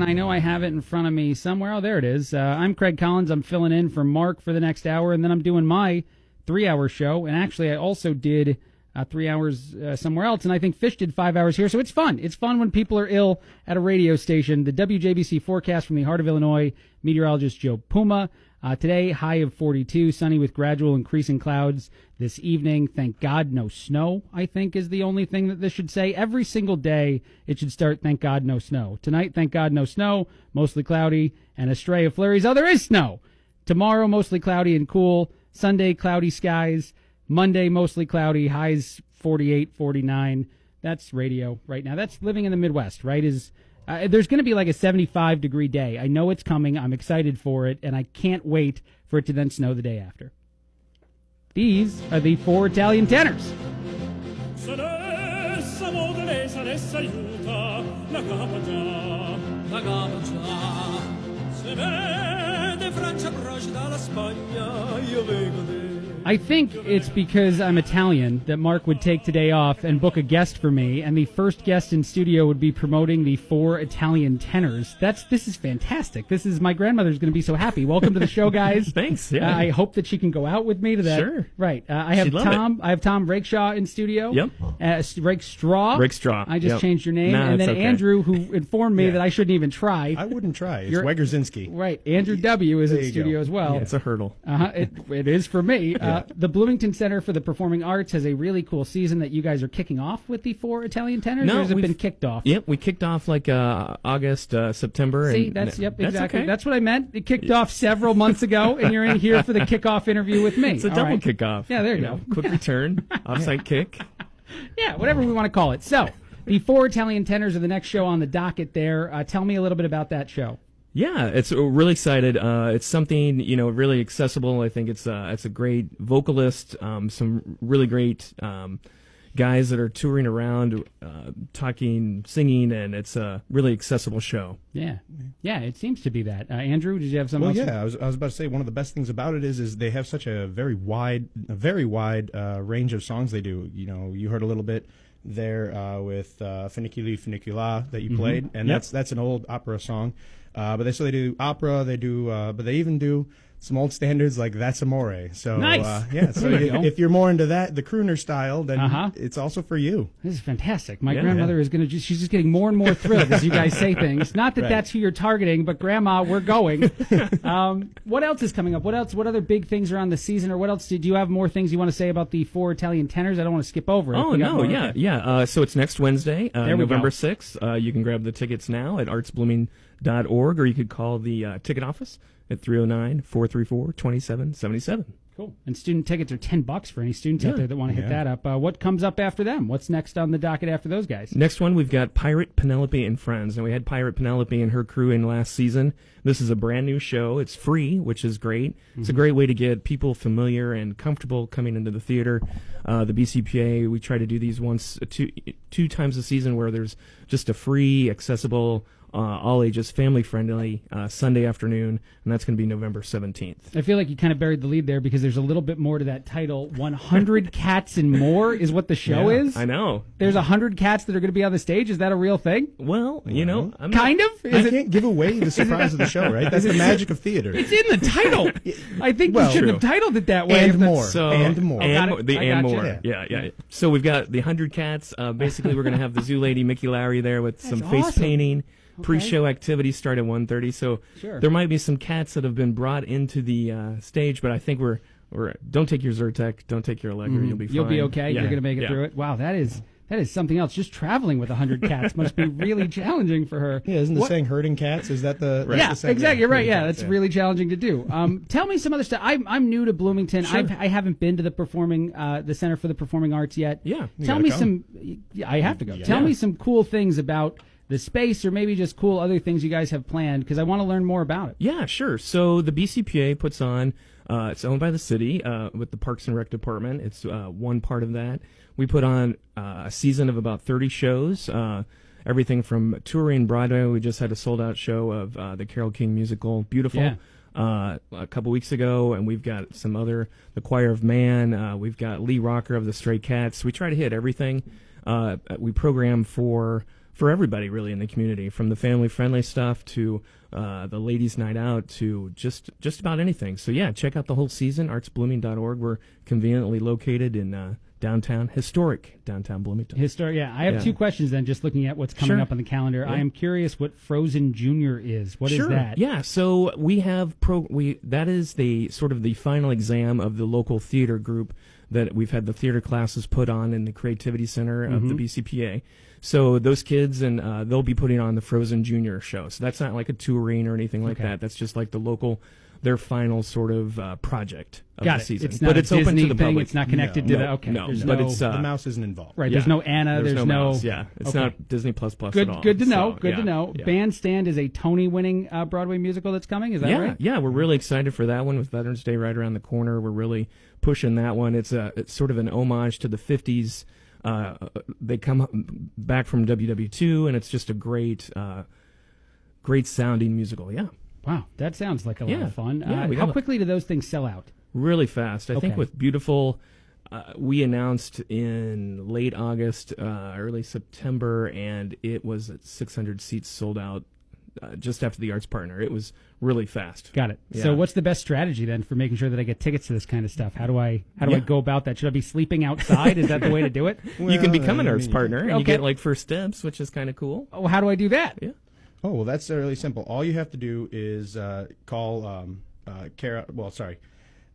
and I know I have it in front of me somewhere. Oh, there it is. Uh, I'm Craig Collins. I'm filling in for Mark for the next hour, and then I'm doing my three-hour show. And actually, I also did uh, three hours uh, somewhere else, and I think Fish did five hours here. So it's fun. It's fun when people are ill at a radio station. The WJBC forecast from the heart of Illinois, meteorologist Joe Puma. Uh, today, high of 42, sunny with gradual increasing clouds. This evening, thank God, no snow, I think is the only thing that this should say. Every single day, it should start, thank God, no snow. Tonight, thank God, no snow, mostly cloudy, and a stray of flurries. Oh, there is snow! Tomorrow, mostly cloudy and cool. Sunday, cloudy skies. Monday, mostly cloudy, highs 48, 49. That's radio right now. That's living in the Midwest, right? Is uh, there's going to be like a 75 degree day. I know it's coming. I'm excited for it, and I can't wait for it to then snow the day after. These are the four Italian tenors. I think it's because I'm Italian that Mark would take today off and book a guest for me, and the first guest in studio would be promoting the four Italian tenors. That's this is fantastic. This is my grandmother's going to be so happy. Welcome to the show, guys. Thanks. Yeah. Uh, I hope that she can go out with me to that. Sure. Right. Uh, I have She'd Tom. I have Tom Rakeshaw in studio. Yep. Uh, Rakestraw. Rakestraw. I just Yep. changed your name, Nah, and then okay. Andrew, who informed me Yeah. that I shouldn't even try. I wouldn't try. It's You're- Wegerzinski. Right. Andrew W. is There in studio go. as well. Yeah, It's a hurdle. Uh-huh, it, it is for me. Uh, the Bloomington Center for the Performing Arts has a really cool season that you guys are kicking off with the four Italian tenors. No, or has it been kicked off? Yep, we kicked off like uh, August, uh, September. See, and that's yep, that's exactly. okay. That's what I meant. It kicked off several months ago, and you're in here for the kickoff interview with me. It's a All double right. kickoff. Yeah, there you know, go. quick return, offside kick. Yeah, whatever we want to call it. So, the four Italian tenors are the next show on the docket. There, uh, tell me a little bit about that show. Yeah, it's really excited. Uh, it's something you know really accessible. I think it's uh, it's a great vocalist, um, some really great um, guys that are touring around, uh, talking, singing, and it's a really accessible show. Yeah, yeah, it seems to be that. Uh, Andrew, did you have something? Well, else? yeah, I was, I was about to say one of the best things about it is is they have such a very wide, a very wide uh, range of songs they do. You know, you heard a little bit there uh, with uh, Funiculi Funicula that you played, and Yep. that's that's an old opera song. Uh, but they so they do opera, they do, uh, but they even do some old standards like "That's Amore." So Nice. uh, yeah, so you if, you're more into that, the crooner style, then Uh-huh. it's also for you. This is fantastic. My Yeah. grandmother is going to just, she's just getting more and more thrilled as you guys say things. Not that Right. that's who you're targeting, but grandma, we're going. um, what else is coming up? What else, what other big things are on the season or what else? Do you have more things you want to say about the four Italian tenors? I don't want to skip over. it. Oh no, yeah, Okay. yeah. Uh, so it's next Wednesday, uh, November go. sixth. Uh, you can grab the tickets now at artsblooming.org, or you could call the uh, ticket office at 309-434-2777. Cool. And student tickets are 10 bucks for any students out there that want to hit Yeah. that up. Uh, what comes up after them? What's next on the docket after those guys? Next one, we've got Pirate Penelope and Friends. And we had Pirate Penelope and her crew in last season. This is a brand new show. It's free, which is great. It's a great way to get people familiar and comfortable coming into the theater. Uh, the BCPA, we try to do these once, uh, two, two times a season where there's just a free, accessible, uh, all ages, family friendly uh, Sunday afternoon. And that's going to be November 17th. I feel like you kind of buried the lead there because there's a little bit more to that title. 100 Cats and More is what the show Yeah, is. I know. There's 100 cats that are going to be on the stage. Is that a real thing? Well, you know, I'm not- Kind of? I it? can't give away the surprise of the show, right? That's the magic of theater. It's in the title. I think Well, you shouldn't have titled it that way. And more. So And more. and got more- the I and more. Yeah. yeah, So we've got the hundred cats. Uh, basically, we're going to have the zoo lady Mickey Lowry there with some face awesome. painting. Pre-show activities start at 1.30, so Sure. there might be some cats that have been brought into the uh, stage, but I think we're we're don't take your Zyrtec, don't take your Allegra, you'll be fine. You'll be okay. Yeah, You're going to make it yeah. through it. Wow, that is that is something else. Just traveling with 100 cats must be really challenging for her. yeah, isn't the What- saying herding cats? Is that the that's Yeah, the saying? exactly. You're right. Yeah, cats, that's really challenging to do. Um, tell me some other stuff. I'm I'm new to Bloomington. Sure. I've, I haven't been to the performing uh, the Center for the Performing Arts yet. Yeah. You Tell me come. some. Yeah, I have to go. Yeah. Tell me some cool things about the space, or maybe just cool other things you guys have planned because I want to learn more about it. Yeah, sure. So the BCPA puts on. Uh, it's owned by the city uh, with the Parks and Rec department. It's uh, one part of that. We put on uh, a season of about 30 shows. Uh, everything from touring Broadway. We just had a sold out show of uh, the Carole King musical, Beautiful. Yeah. Uh, a couple weeks ago, and we've got some other, the Choir of Man. Uh, we've got Lee Rocker of the Stray Cats. We try to hit everything. Uh, we program for for everybody really in the community, from the family friendly stuff to uh, the ladies' night out to just just about anything. So yeah, check out the whole season. Artsblooming.org. We're conveniently located in uh, downtown, historic downtown Bloomington. Historic. Yeah, I have Yeah. two questions then. Just looking at what's coming Sure. up on the calendar, i am curious what Frozen Junior is. What is sure. that? Yeah, so we have pro. We that is the sort of the final exam of the local theater group that we've had the theater classes put on in the Creativity Center of Mm-hmm. the BCPA. So those kids and uh, they'll be putting on the Frozen Junior show. So that's not like a touring or anything like Okay. that. That's just like the local their final sort of uh, project of Got the it. season. It's not but a it's open to the thing. public. It's not connected No. to the. No, Okay. no, There's but no, it's, uh, the mouse isn't involved. right. Yeah. There's no Anna. There's, There's, no, mouse. Yeah, it's okay. not Disney Plus Plus Good. at all. Good to know. So, good to know. yeah. Bandstand is a Tony-winning uh, Broadway musical that's coming. Is that yeah, right? Yeah, we're really excited for that one with Veterans Day right around the corner. We're really pushing that one. It's a it's sort of an homage to the 50s. Uh, they come back from WW2 and it's just a great uh, great sounding musical. Yeah. Wow, that sounds like a lot Yeah. of fun. Yeah, uh, how quickly do those things sell out? Really fast. I Okay. think with Beautiful uh, we announced in late August, uh, early September, and it was at 600 seats sold out uh, just after the arts partner. It was really fast. Got it. So, what's the best strategy then for making sure that I get tickets to this kind of stuff? How do I how do I go about that? Should I be sleeping outside? is that the way to do it? you can become an I arts mean, partner and you Okay. get like first steps, which is kind of cool. Oh, how do I do that? Yeah. Oh well, that's really simple. All you have to do is uh, call um, uh, Kara. Well, sorry,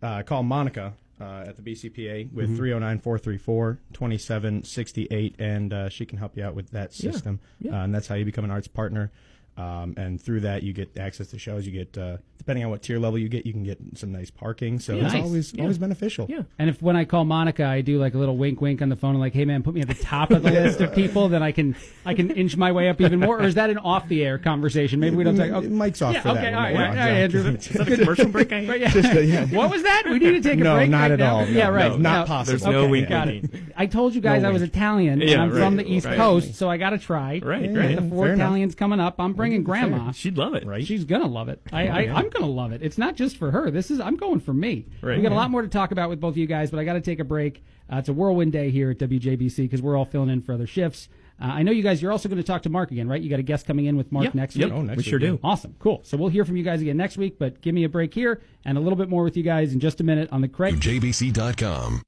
uh, call Monica uh, at the BCPA with Mm-hmm. 309 434 2768, and uh, she can help you out with that Yeah, system. yeah. Uh, and that's how you become an arts partner. Um, and through that, you get access to shows. You get, uh, depending on what tier level you get, you can get some nice parking. So it's Nice. always Yeah. always beneficial. Yeah. And if when I call Monica, I do like a little wink, wink on the phone, and like, "Hey, man, put me at the top of the list of people." Then I can I can inch my way up even more. Or is that an off the air conversation? Maybe we don't talk. Okay. Mike's off Yeah, for okay, that. all one. right, all right, all right, Andrew. Is that a commercial break I Right, yeah. Just, uh, yeah. What was that? We need to take a break. No, break. not right at now? all. No, yeah, right. no, not No. possible. There's no Okay, wink got it. I told you guys I was. Italian, and I'm from the East. Coast, so I got to try. Right, right. The four Italians coming up. I'm bringing Grandma. She'd love it. Right. She's gonna love it. I, I yeah. I'm gonna love it. It's not just for her. This is I'm going for me. Right. We got a lot more to talk about with both of you guys, but I got to take a break. Uh, it's a whirlwind day here at WJBC because we're all filling in for other shifts. Uh, I know you guys. You're also going to talk to Mark again, right? You got a guest coming in with Mark Yeah. next Yep. week. Oh, next we week, sure yeah. do. Awesome, cool. So we'll hear from you guys again next week, but give me a break here and a little bit more with you guys in just a minute on the Craig. JBC.com.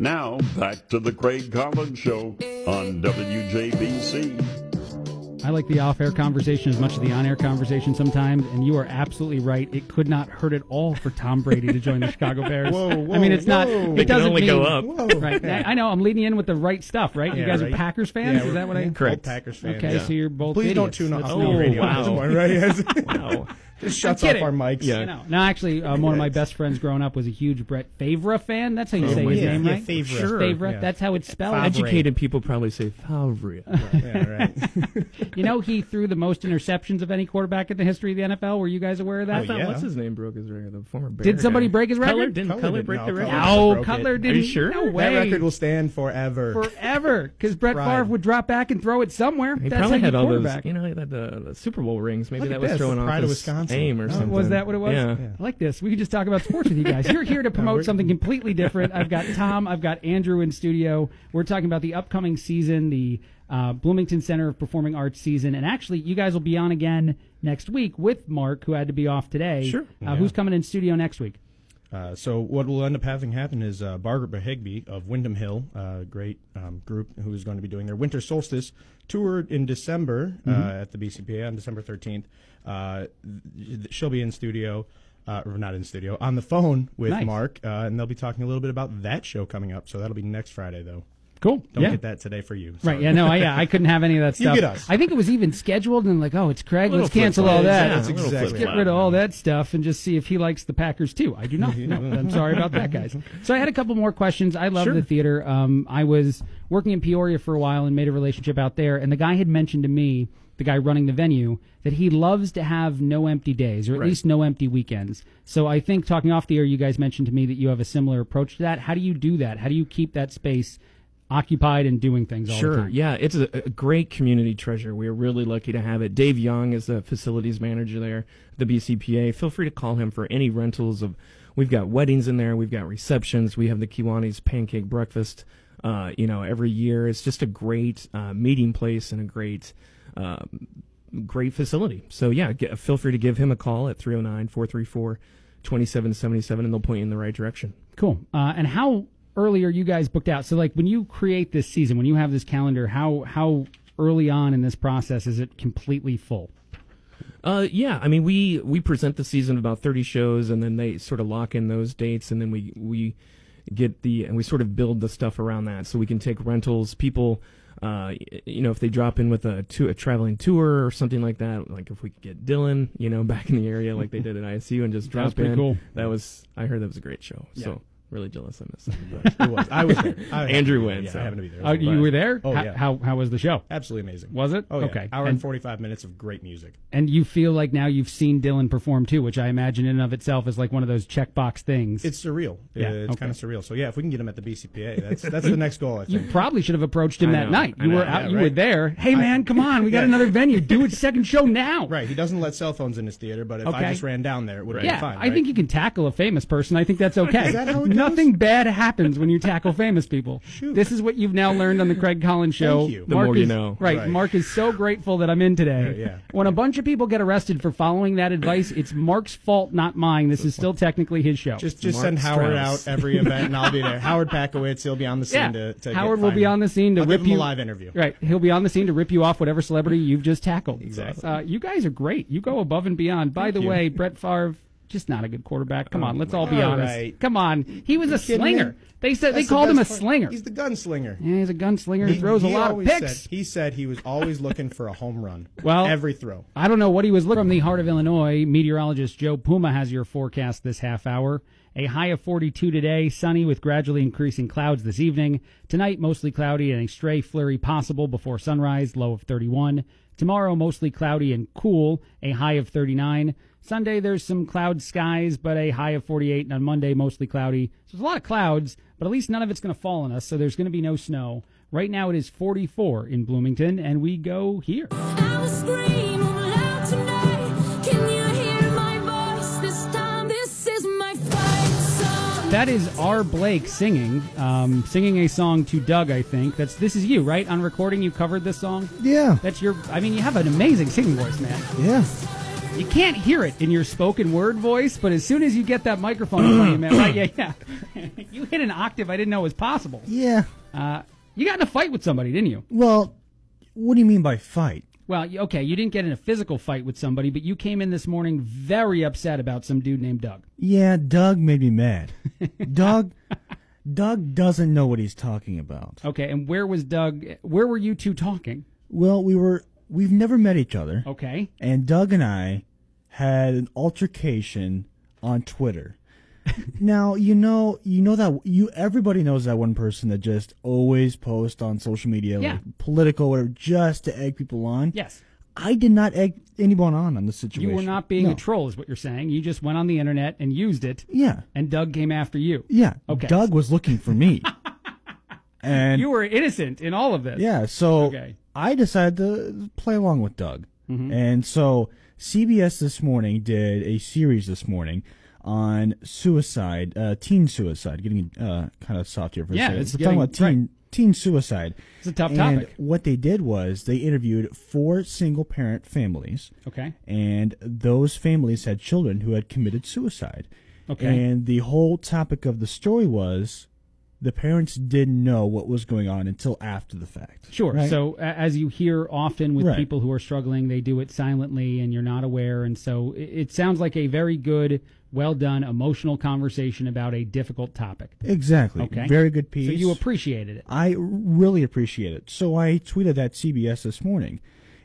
Now, back to the Craig Collins Show on WJBC. I like the off-air conversation as much as the on-air conversation sometimes, and you are absolutely right. It could not hurt at all for Tom Brady to join the Chicago Bears. Whoa, whoa, I mean, it's not. It It doesn't only mean, go up. Whoa. Right. I I know. I'm leading in with the right stuff, right? you Yeah, guys right. are Packers fans. Yeah, is that what I? we're Correct. Packers fans. Okay, Yeah. so you're both. Please don't tune off That's the no Oh, radio wow. at point, right? Yes. Wow. Just shuts off our mics. Yeah. You know. No, actually, uh, one of my best friends growing up was a huge Brett Favre fan. That's how you Oh, say his God. name, Yeah, right? Favre. Sure. Favre. Yeah. That's how it's spelled. Favre. Educated people probably say Favre. Yeah, right. You know, he threw the most interceptions of any quarterback in the history of the NFL. Were you guys aware of that? I thought, yeah. what's his name broke his record? The former Bear Did somebody guy. break his record? Cutler didn't Cutler Cutler did. break No, the record? Cutler No, broke Cutler it. didn't. Are you sure? No way. That record will stand forever. forever because Brett Favre would drop back and throw it somewhere. He That's probably how had all those, you know, he had the, the Super Bowl rings. Maybe that was this, throwing off pride of Wisconsin. Aim or Oh, something. Was that what it was? Yeah. I like this. We could just talk about sports with you guys. You're here to promote we're- something completely different. I've got Tom. I've got Andrew in studio. We're talking about the upcoming season, the uh, Bloomington Center of Performing Arts season, and actually, you guys will be on again next week with Mark, who had to be off today. Sure. Uh, Who's coming in studio next week? Uh, so what we'll end up having happen is uh, Barbara Higbie of Windham Hill, a great um, group who is going to be doing their winter solstice tour in December uh, at the BCPA on December 13th. Uh, th- she'll be in studio, uh, or not in studio, on the phone with Nice. Mark, uh, and they'll be talking a little bit about that show coming up. So that'll be next Friday, though. Cool. Don't yeah. get that today for you. Right, yeah, no, I, yeah, I couldn't have any of that stuff. You stuff. get us. I think it was even scheduled, and like, oh, it's Craig, let's cancel all that. Yeah, That's exactly- flip-flop. get rid of all that stuff and just see if he likes the Packers too. I do not. No, I'm sorry about that, guys. So I had a couple more questions. I love Sure. the theater. Um, I was working in Peoria for a while and made a relationship out there, and the guy had mentioned to me, the guy running the venue, that he loves to have no empty days or at Right. least no empty weekends. So I think talking off the air, you guys mentioned to me that you have a similar approach to that. How do you do that? How do you keep that space? Occupied and doing things all the Sure. time. Yeah, it's a, a great community treasure. We are really lucky to have it. Dave Young is the facilities manager there, the BCPA. Feel free to call him for any rentals of. We've got weddings in there. We've got receptions. We have the Kiwanis pancake breakfast uh, you know, every year. It's just a great uh, meeting place and a great. Um, great facility. So yeah, get, feel free to give him a call at 309-434-2777 and they'll point you in the right direction. Cool. Uh, and how early are you guys booked out? So like when you create this season, when you have this calendar, how how early on in this process is it completely full? Uh, yeah, I mean we we present the season about 30 shows and then they sort of lock in those dates and then we we get the and we sort of build the stuff around that so we can take rentals people uh, you know, if they drop in with a, to, a traveling tour or something like that, like if we could get Dylan, you know, back in the area like they did at ISU and just drop in. cool. That was, I heard that was a great show. Yeah. So really jealous I missed it. It was. I was there. I Andrew happened to be- went, Yeah, so. I happened to be there. Oh, you were there? Oh, how, yeah. how how was the show? Absolutely amazing. Was it? Oh, yeah. Okay. Hour and, and, 45 minutes of great music. and you feel like now you've seen Dylan perform too, which I imagine in and of itself is like one of those checkbox things. It's surreal. Yeah, Uh, it's okay. kind of surreal. So, yeah, if we can get him at the BCPA, that's that's the next goal, I you probably should have approached him I that know, night. You know, were yeah, out. you were there. Hey man, come on, we got Yeah. another venue. Do a second show now. Right. He doesn't let cell phones in his theater, but if I just ran down there, it would have been fine. I think you can tackle a famous person. I think that's okay. Is that how it goes? Nothing bad happens when you tackle famous people. Shoot. This is what you've now learned on the Craig Collins show. Thank you. The more you know. Right, Right. Mark is so grateful that I'm in today. Yeah, yeah. When a bunch of people get arrested for following that advice, it's Mark's fault, not mine. This is still technically his show. Just just Mark send Howard Strauss. out every event, and I'll be there. Howard Packowitz, he'll be on the scene yeah. to, to Howard get will be on the scene to I'll rip give him you a live interview. Right, he'll be on the scene to rip you off whatever celebrity you've just tackled. Exactly. Uh, you guys are great. You go above and beyond. By the you. way, Brett Favre, just not a good quarterback. Come on, oh, let's all be All honest. right. Come on, he was a slinger. me? They said That's they the called him a part. slinger. He's the gunslinger. yeah, he's a gunslinger. He, throws a lot of picks. Said, he said he was always looking for a home run. Well- every throw. I don't know what he was looking from the heart of Illinois. Meteorologist Joe Puma has your forecast this half hour. A high of 42 today, sunny with gradually increasing clouds this evening. Tonight, mostly cloudy and a stray flurry possible before sunrise, low of 31. Tomorrow, mostly cloudy and cool, a high of 39. Sunday, there's some cloud skies, but a high of 48. And on Monday, mostly cloudy. So there's a lot of clouds, but at least none of it's going to fall on us, so there's going to be no snow. Right now, it is 44 in Bloomington, and we go here. I will scream loud tonight. Can you hear my voice this? This is my fight song. That is R. Blake singing, um, singing a song to Doug. I think that's this is you, right? On recording, you covered this song. Yeah, That's your. I mean, you have an amazing singing voice, man. yeah. You can't hear it in your spoken word voice, but as soon as you get that microphone playing, man, right? Yeah, yeah. you hit an octave I didn't know was possible. Yeah. Uh, you got in a fight with somebody, didn't you? Well, what do you mean by fight? Well, okay, you didn't get in a physical fight with somebody, but you came in this morning very upset about some dude named Doug. Yeah, Doug made me mad. Doug Doug doesn't know what he's talking about. Okay, and where was Doug? Where were you two talking? Well, we were we've never met each other. Okay. And Doug and I had an altercation on Twitter. now, you know, you know that you everybody knows that one person that just always posts on social media Yeah. like political whatever just to egg people on. Yes. I did not egg anyone on on this situation. You were not being No. a troll, is what you're saying. You just went on the internet and used it, Yeah. and Doug came after you. Yeah. Okay. Doug was looking for me. and You were innocent in all of this. yeah, so Okay. I decided to play along with Doug. Mm-hmm. And so CBS this morning did a series this morning on suicide, uh, teen suicide, getting uh, kind of soft here for Yeah, a second. it's We're getting- talking about teen, teen suicide. It's a tough and topic. what they did was they interviewed four single parent families Okay. and those families had children who had committed suicide. Okay. And the whole topic of the story was the parents didn't know what was going on until after the fact. Sure. right? So as you hear often with Right. people who are struggling, they do it silently, and you're not aware. And so it, sounds like a very good, well done, emotional conversation about a difficult topic. exactly. Okay. Very good piece. So you appreciated it. I really appreciate it. So I tweeted at CBS this morning,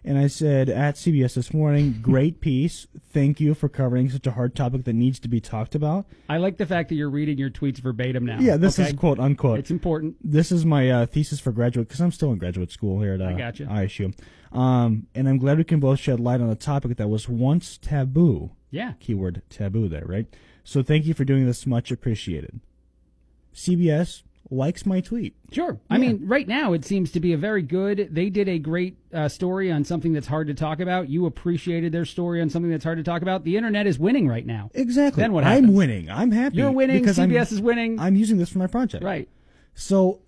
and I said at CBS this morning, great piece. Thank you for covering such a hard topic that needs to be talked about. I like the fact that you're reading your tweets verbatim now. Yeah, this okay? is quote unquote. It's important. this is my uh, thesis for graduate because I'm still in graduate school here at uh, I gotcha. ISU. Um, and I'm glad we can both shed light on a topic that was once taboo. Yeah. Keyword taboo there, right? So thank you for doing this. Much appreciated. CBS likes my tweet. Sure. I Yeah. mean, right now it seems to be a very good. They did a great uh, story on something that's hard to talk about. You appreciated their story on something that's hard to talk about. The internet is winning right now. Exactly. Then what I'm winning. I'm happy. You're winning. because CBS I'm, is winning. I'm using this for my project. right. So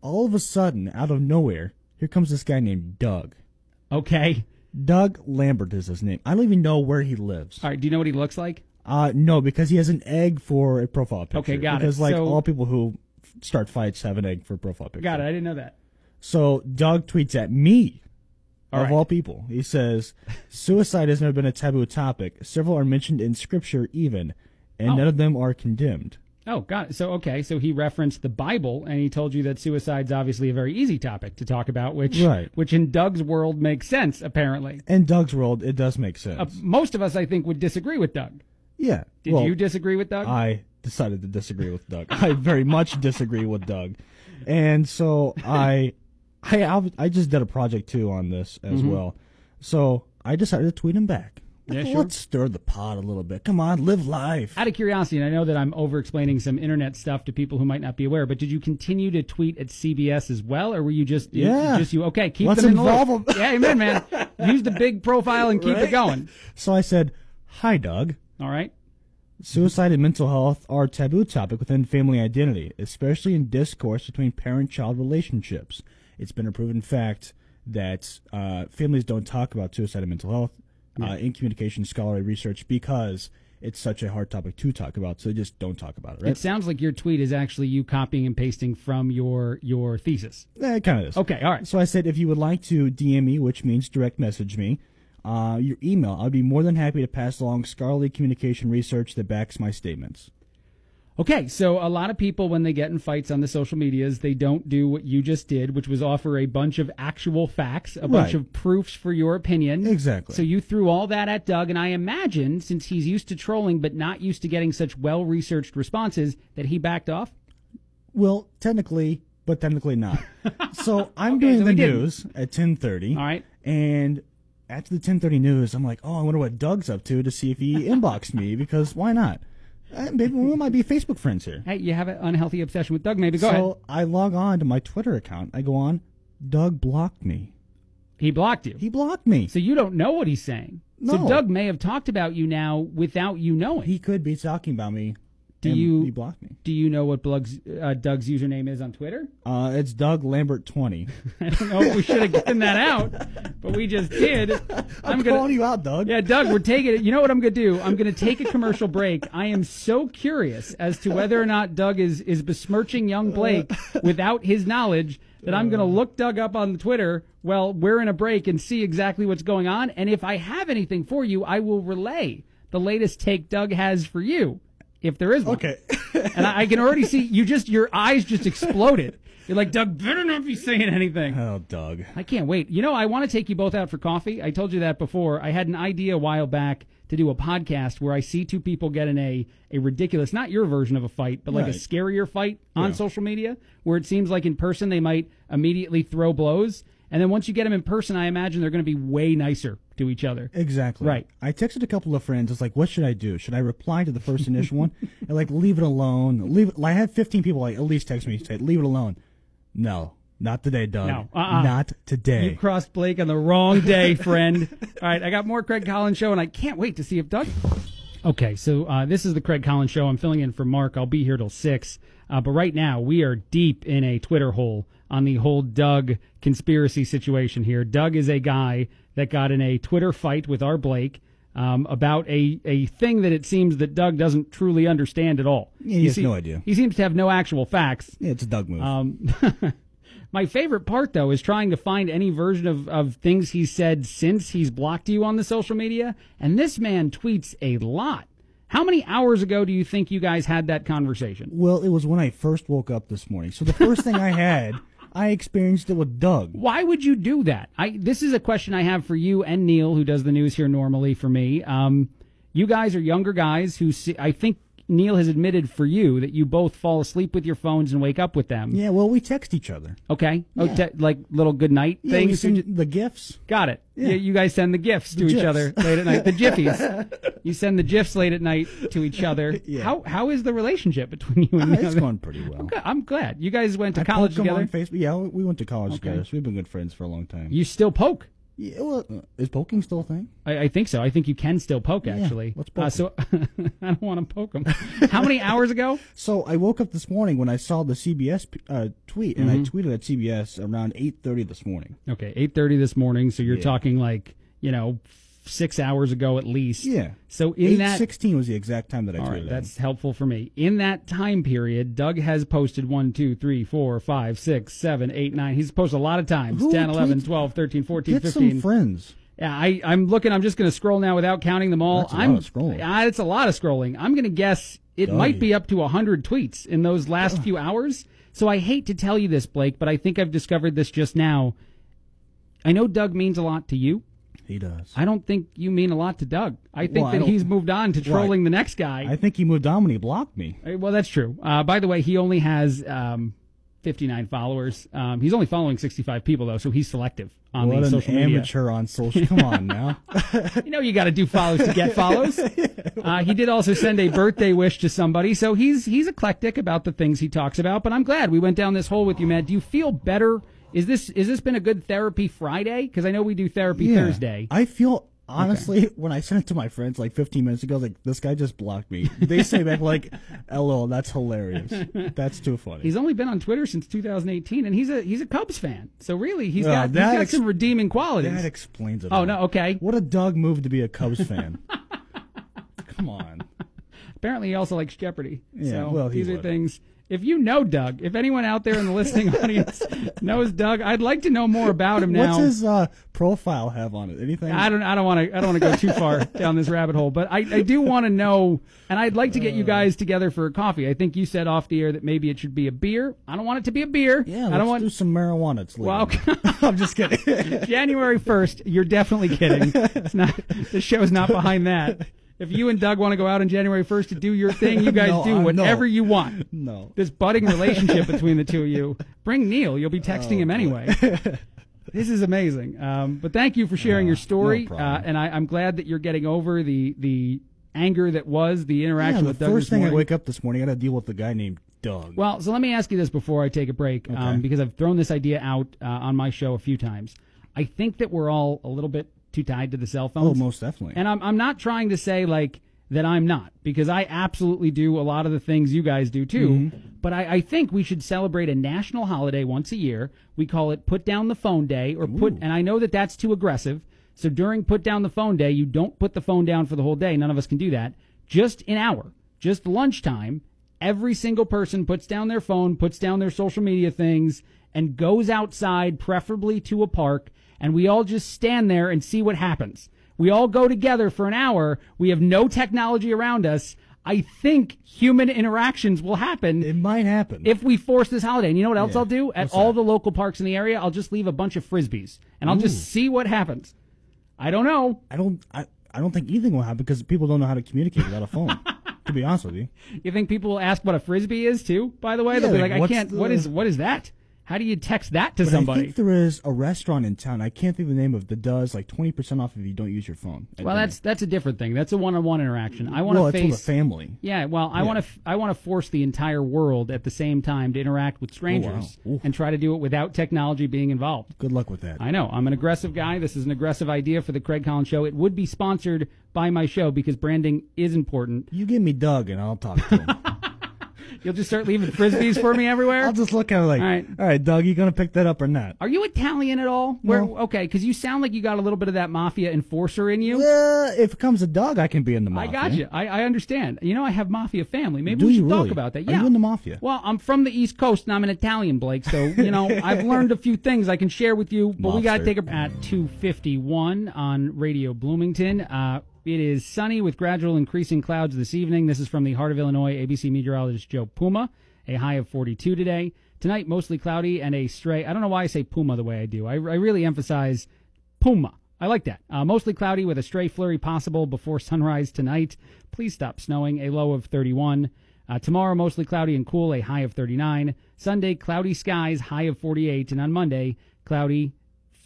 all of a sudden, out of nowhere, here comes this guy named Doug. Okay. Doug Lambert is his name. I don't even know where he lives. All right. Do you know what he looks like? Uh, no, because he has an egg for a profile picture. Okay, got it. because, like So- all people who start fights have an egg for profile picture. Got it. I didn't know that. So Doug tweets at me, All of right. all people. He says, "Suicide has never been a taboo topic. Several are mentioned in scripture, even, and Oh. none of them are condemned." Oh, it. So, okay. So he referenced the Bible and he told you that suicide's obviously a very easy topic to talk about, which, Right. which in Doug's world makes sense, apparently. In Doug's world, it does make sense. Uh, most of us, I think, would disagree with Doug. yeah. Did well, you disagree with Doug? I decided to disagree with Doug. I very much disagree with Doug, and so I, I, I'll- just did a project too on this as well. So I decided to tweet him back. Mm-hmm. Yeah, Let's sure. stir the pot a little bit. Come on, live life. Out of curiosity, and I know that I'm over explaining some internet stuff to people who might not be aware, but did you continue to tweet at CBS as well, or were you just you- Yeah. just you? Okay, keep Let's them in the involve loop. 'em. Yeah, amen, man. Use the big profile and keep it going. So I said, "Hi, Doug." All right. Suicide and mental health are a taboo topic within family identity, especially in discourse between parent-child relationships. It's been a proven fact that uh, families don't talk about suicide and mental health uh, in communication scholarly research because it's such a hard topic to talk about. So they just don't talk about it, right? It sounds like your tweet is actually you copying and pasting from your your thesis. Eh, it kind of is. Okay, all right. So I said, if you would like to DM me, which means direct message me, uh, your email, I'd be more than happy to pass along scholarly communication research that backs my statements. Okay, so a lot of people, when they get in fights on the social medias, they don't do what you just did, which was offer a bunch of actual facts, a bunch of proofs for your opinion. Exactly. So you threw all that at Doug, and I imagine, since he's used to trolling but not used to getting such well researched responses, that he backed off. Well, technically, but technically not. so I'm Okay, doing so the news at 10:30. All right. And after the 10:30 news, I'm like, oh, I wonder what Doug's up to to see if he inboxed me because why not? Uh, maybe we might be Facebook friends here. Hey, you have an unhealthy obsession with Doug. Maybe go so ahead. I log on to my Twitter account. I go on. Doug blocked me. He blocked you. He blocked me. so you don't know what he's saying. So Doug may have talked about you now without you knowing. He could be talking about me. Do and you- He blocked me. Do you know what Doug's, uh, Doug's username is on Twitter? Uh, it's Doug Lambert 20. I don't know if we should have given that out, but we just did. I'm, gonna. calling you out, Doug. Yeah, Doug, we're taking it. You know what I'm going to do? I'm going to take a commercial break. I am so curious as to whether or not Doug is, is besmirching young Blake without his knowledge that I'm going to look Doug up on Twitter while we're in a break and see exactly what's going on. And if I have anything for you, I will relay the latest take Doug has for you, if there is one. Okay. and I, I can already see you just, your eyes just exploded. You're like, Doug, better not be saying anything. oh, Doug. I can't wait. You know, I want to take you both out for coffee. I told you that before. I had an idea a while back to do a podcast where I see two people get in a, a ridiculous, not your version of a fight, but like a scarier fight on Yeah. social media where it seems like in person they might immediately throw blows. And then once you get them in person, I imagine they're going to be way nicer to each other. Exactly. Right. I texted a couple of friends. It's like, what should I do? Should I reply to the first initial one and like leave it alone? Leave. It, like, I had 15 people like at least text me say, leave it alone. No, not today, Doug. No, uh-uh. Not today. You crossed Blake on the wrong day, friend. All right, I got more Craig Collins show, and I can't wait to see if Doug. Okay, so uh, this is the Craig Collins show. I'm filling in for Mark. I'll be here till six. Uh, but right now, we are deep in a Twitter hole on the whole Doug conspiracy situation here. Doug is a guy that got in a Twitter fight with our Blake. Um, about a, a thing that it seems that Doug doesn't truly understand at all. Yeah, he has no idea. He seems to have no actual facts. yeah, it's a Doug move. Um, my favorite part, though, is trying to find any version of, of things he said since he's blocked you on the social media. And this man tweets a lot. How many hours ago do you think you guys had that conversation? well, it was when I first woke up this morning. So the first thing I had, I experienced it with Doug. Why would you do that? I this is a question I have for you and Neil, who does the news here normally for me. Um, you guys are younger guys who see, I think Neil has admitted for you that you both fall asleep with your phones and wake up with them. Yeah, well, we text each other. Okay, oh, Yeah. te- like little good night Yeah, we things. send the gifs. Got it. Yeah. You, you guys send the gifs to The each other late at night. The jiffies. you send the gifs late at night to each other. Yeah. How how is the relationship between you and Ah, the it's going pretty well. Okay, I'm glad you guys went to I college together. on Facebook. Yeah, we went to college Okay. together. So we've been good friends for a long time. You still poke. Yeah, well, uh, is poking still a thing? I, I think so. I think you can still poke. Yeah, Actually, let's poke Uh, so I don't want to poke him. How many hours ago? So I woke up this morning when I saw the CBS uh, tweet, and Mm-hmm. I tweeted at CBS around eight thirty this morning. Okay, eight thirty this morning. So you're Yeah. talking like you know six hours ago at least. Yeah. So in Eight that sixteen was the exact time that I tweeted. right, that's helpful for me. In that time period, Doug has posted 1, 2, 3, 4, 5, 6, 7, 8, 9. He's posted a lot of times. Who 10, 11, 12, 13, 14, Get 15. some friends. yeah, I, I'm looking. I'm just going to scroll now without counting them all. That's a lot I'm, of scrolling. It's a lot of scrolling. I'm going to guess it might be up to 100 tweets in those last few hours. So I hate to tell you this, Blake, but I think I've discovered this just now. I know Doug means a lot to you. He does. I don't think you mean a lot to Doug. I think Well, that don't- he's moved on to trolling the next guy. I think he moved on when he blocked me. Uh, Well, that's true. Uh, by the way, he only has um, 59 followers. Um, he's only following 65 people, though, so he's selective on what the an social media. amateur on social. Come on now. You know, you got to do follows to get follows. Uh, he did also send a birthday wish to somebody, so he's he's eclectic about the things he talks about. But I'm glad we went down this hole with you, Matt. Do you feel better? Is this is this been a good therapy Friday? Because I know we do therapy Yeah. Thursday. I feel honestly when I sent it to my friends like 15 minutes ago, like this guy just blocked me. They say back like, "LOL, that's hilarious. That's too funny." He's only been on Twitter since 2018, and he's a he's a Cubs fan. So really, he's Uh, got he's got ex- some redeeming qualities. that explains it. Oh, all. no, okay. What a dog move to be a Cubs fan. Come on. Apparently, he also likes Jeopardy. Yeah, so well, he these are things. If you know Doug, if anyone out there in the listening audience knows Doug, I'd like to know more about him now. What's his uh, profile have on it? Anything? I don't. I don't want to. I don't want to go too far down this rabbit hole. But I, I do want to know, and I'd like to get you guys together for a coffee. I think you said off the air that maybe it should be a beer. I don't want it to be a beer. Yeah, I let's don't want. do some marijuana. It's legal. Well, I'm just kidding. January first. You're definitely kidding. It's not. The show's not behind that. If you and Doug want to go out on January first to do your thing, you guys No, do whatever no. you want. no. This budding relationship between the two of you. Bring Neil. You'll be texting Oh, him anyway. this is amazing. Um, but thank you for sharing your story. no uh, and I, I'm glad that you're getting over the the anger that was the Yeah, interaction the with Doug first this thing I wake up this morning, I got to deal with the guy named Doug. Well, so let me ask you this before I take a break, um, because I've thrown this idea out uh, on my show a few times. I think that we're all a little bit too tied to the cell phone. oh, most definitely. And I'm, I'm not trying to say like that I'm not, because I absolutely do a lot of the things you guys do too. Mm-hmm. But I, I think we should celebrate a national holiday once a year. We call it Put Down the Phone Day, or put. And I know that that's too aggressive. So during Put Down the Phone Day, you don't put the phone down for the whole day. None of us can do that. Just an hour, just lunchtime. Every single person puts down their phone, puts down their social media things, and goes outside, preferably to a park, and we all just stand there and see what happens. We all go together for an hour. We have no technology around us. I think human interactions will happen it might happen. if we force this holiday. And you know what else Yeah. I'll do? At What's all that? the local parks in the area, I'll just leave a bunch of frisbees and I'll just see what happens. I don't know. I don't. I, I don't think anything will happen because people don't know how to communicate without a phone. to be honest with you, You think people will ask what a frisbee is too? By the way, Yeah, they'll be like, like, "I can't. what the- is what is that? How do you text that to but I somebody?" think there is a restaurant in town. I can't think of the name of the does like twenty percent off if you don't use your phone. well, dinner. that's that's a different thing. That's a one-on-one interaction. I want to well, face. with a family. Yeah, well, I want to I want to force the entire world at the same time to interact with strangers Oh, wow. And try to do it without technology being involved. Good luck with that. I know. I'm an aggressive guy. This is an aggressive idea for the Craig Collins show. It would be sponsored by my show because branding is important. you give me Doug and I'll talk to him. You'll just start leaving frisbees for me everywhere. I'll just look at it like, All right. all right, Doug, you gonna pick that up or not? Are you Italian at all? Where No. okay, because you sound like you got a little bit of that mafia enforcer in you. Uh, if it comes to Doug, I can be in the mafia. I got you. I, I understand. You know, I have mafia family. Maybe Do we should really? talk about that. Are Yeah. you in the mafia? Well, I'm from the East Coast and I'm an Italian, Blake. So you know, I've learned a few things I can share with you. But we got to take a at 2:51 on Radio Bloomington. Uh, it is sunny with gradual increasing clouds this evening. This is from the heart of Illinois. ABC meteorologist Joe Puma. A high of 42 today. Tonight, mostly cloudy and a stray. I don't know why I say Puma the way I do. I, I really emphasize Puma. I like that. Uh, mostly cloudy with a stray flurry possible before sunrise tonight. Please stop snowing. A low of 31. Uh, tomorrow, mostly cloudy and cool. A high of 39. Sunday, cloudy skies. High of 48. And on Monday, cloudy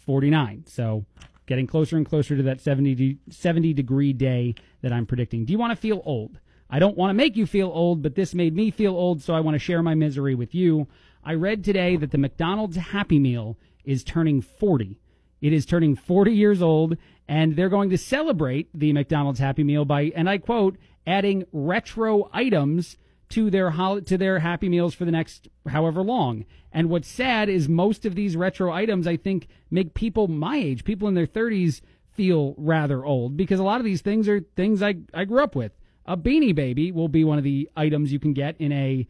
49. So getting closer and closer to that 70, de- 70 degree day that I'm predicting. Do you want to feel old? I don't want to make you feel old, but this made me feel old, so I want to share my misery with you. I read today that the McDonald's Happy Meal is turning 40. It is turning 40 years old, and they're going to celebrate the McDonald's Happy Meal by, and I quote, adding retro items to their hol- to their Happy Meals for the next however long. And what's sad is most of these retro items, I think, make people my age, people in their 30s, feel rather old because a lot of these things are things I, I grew up with. A beanie baby will be one of the items you can get in a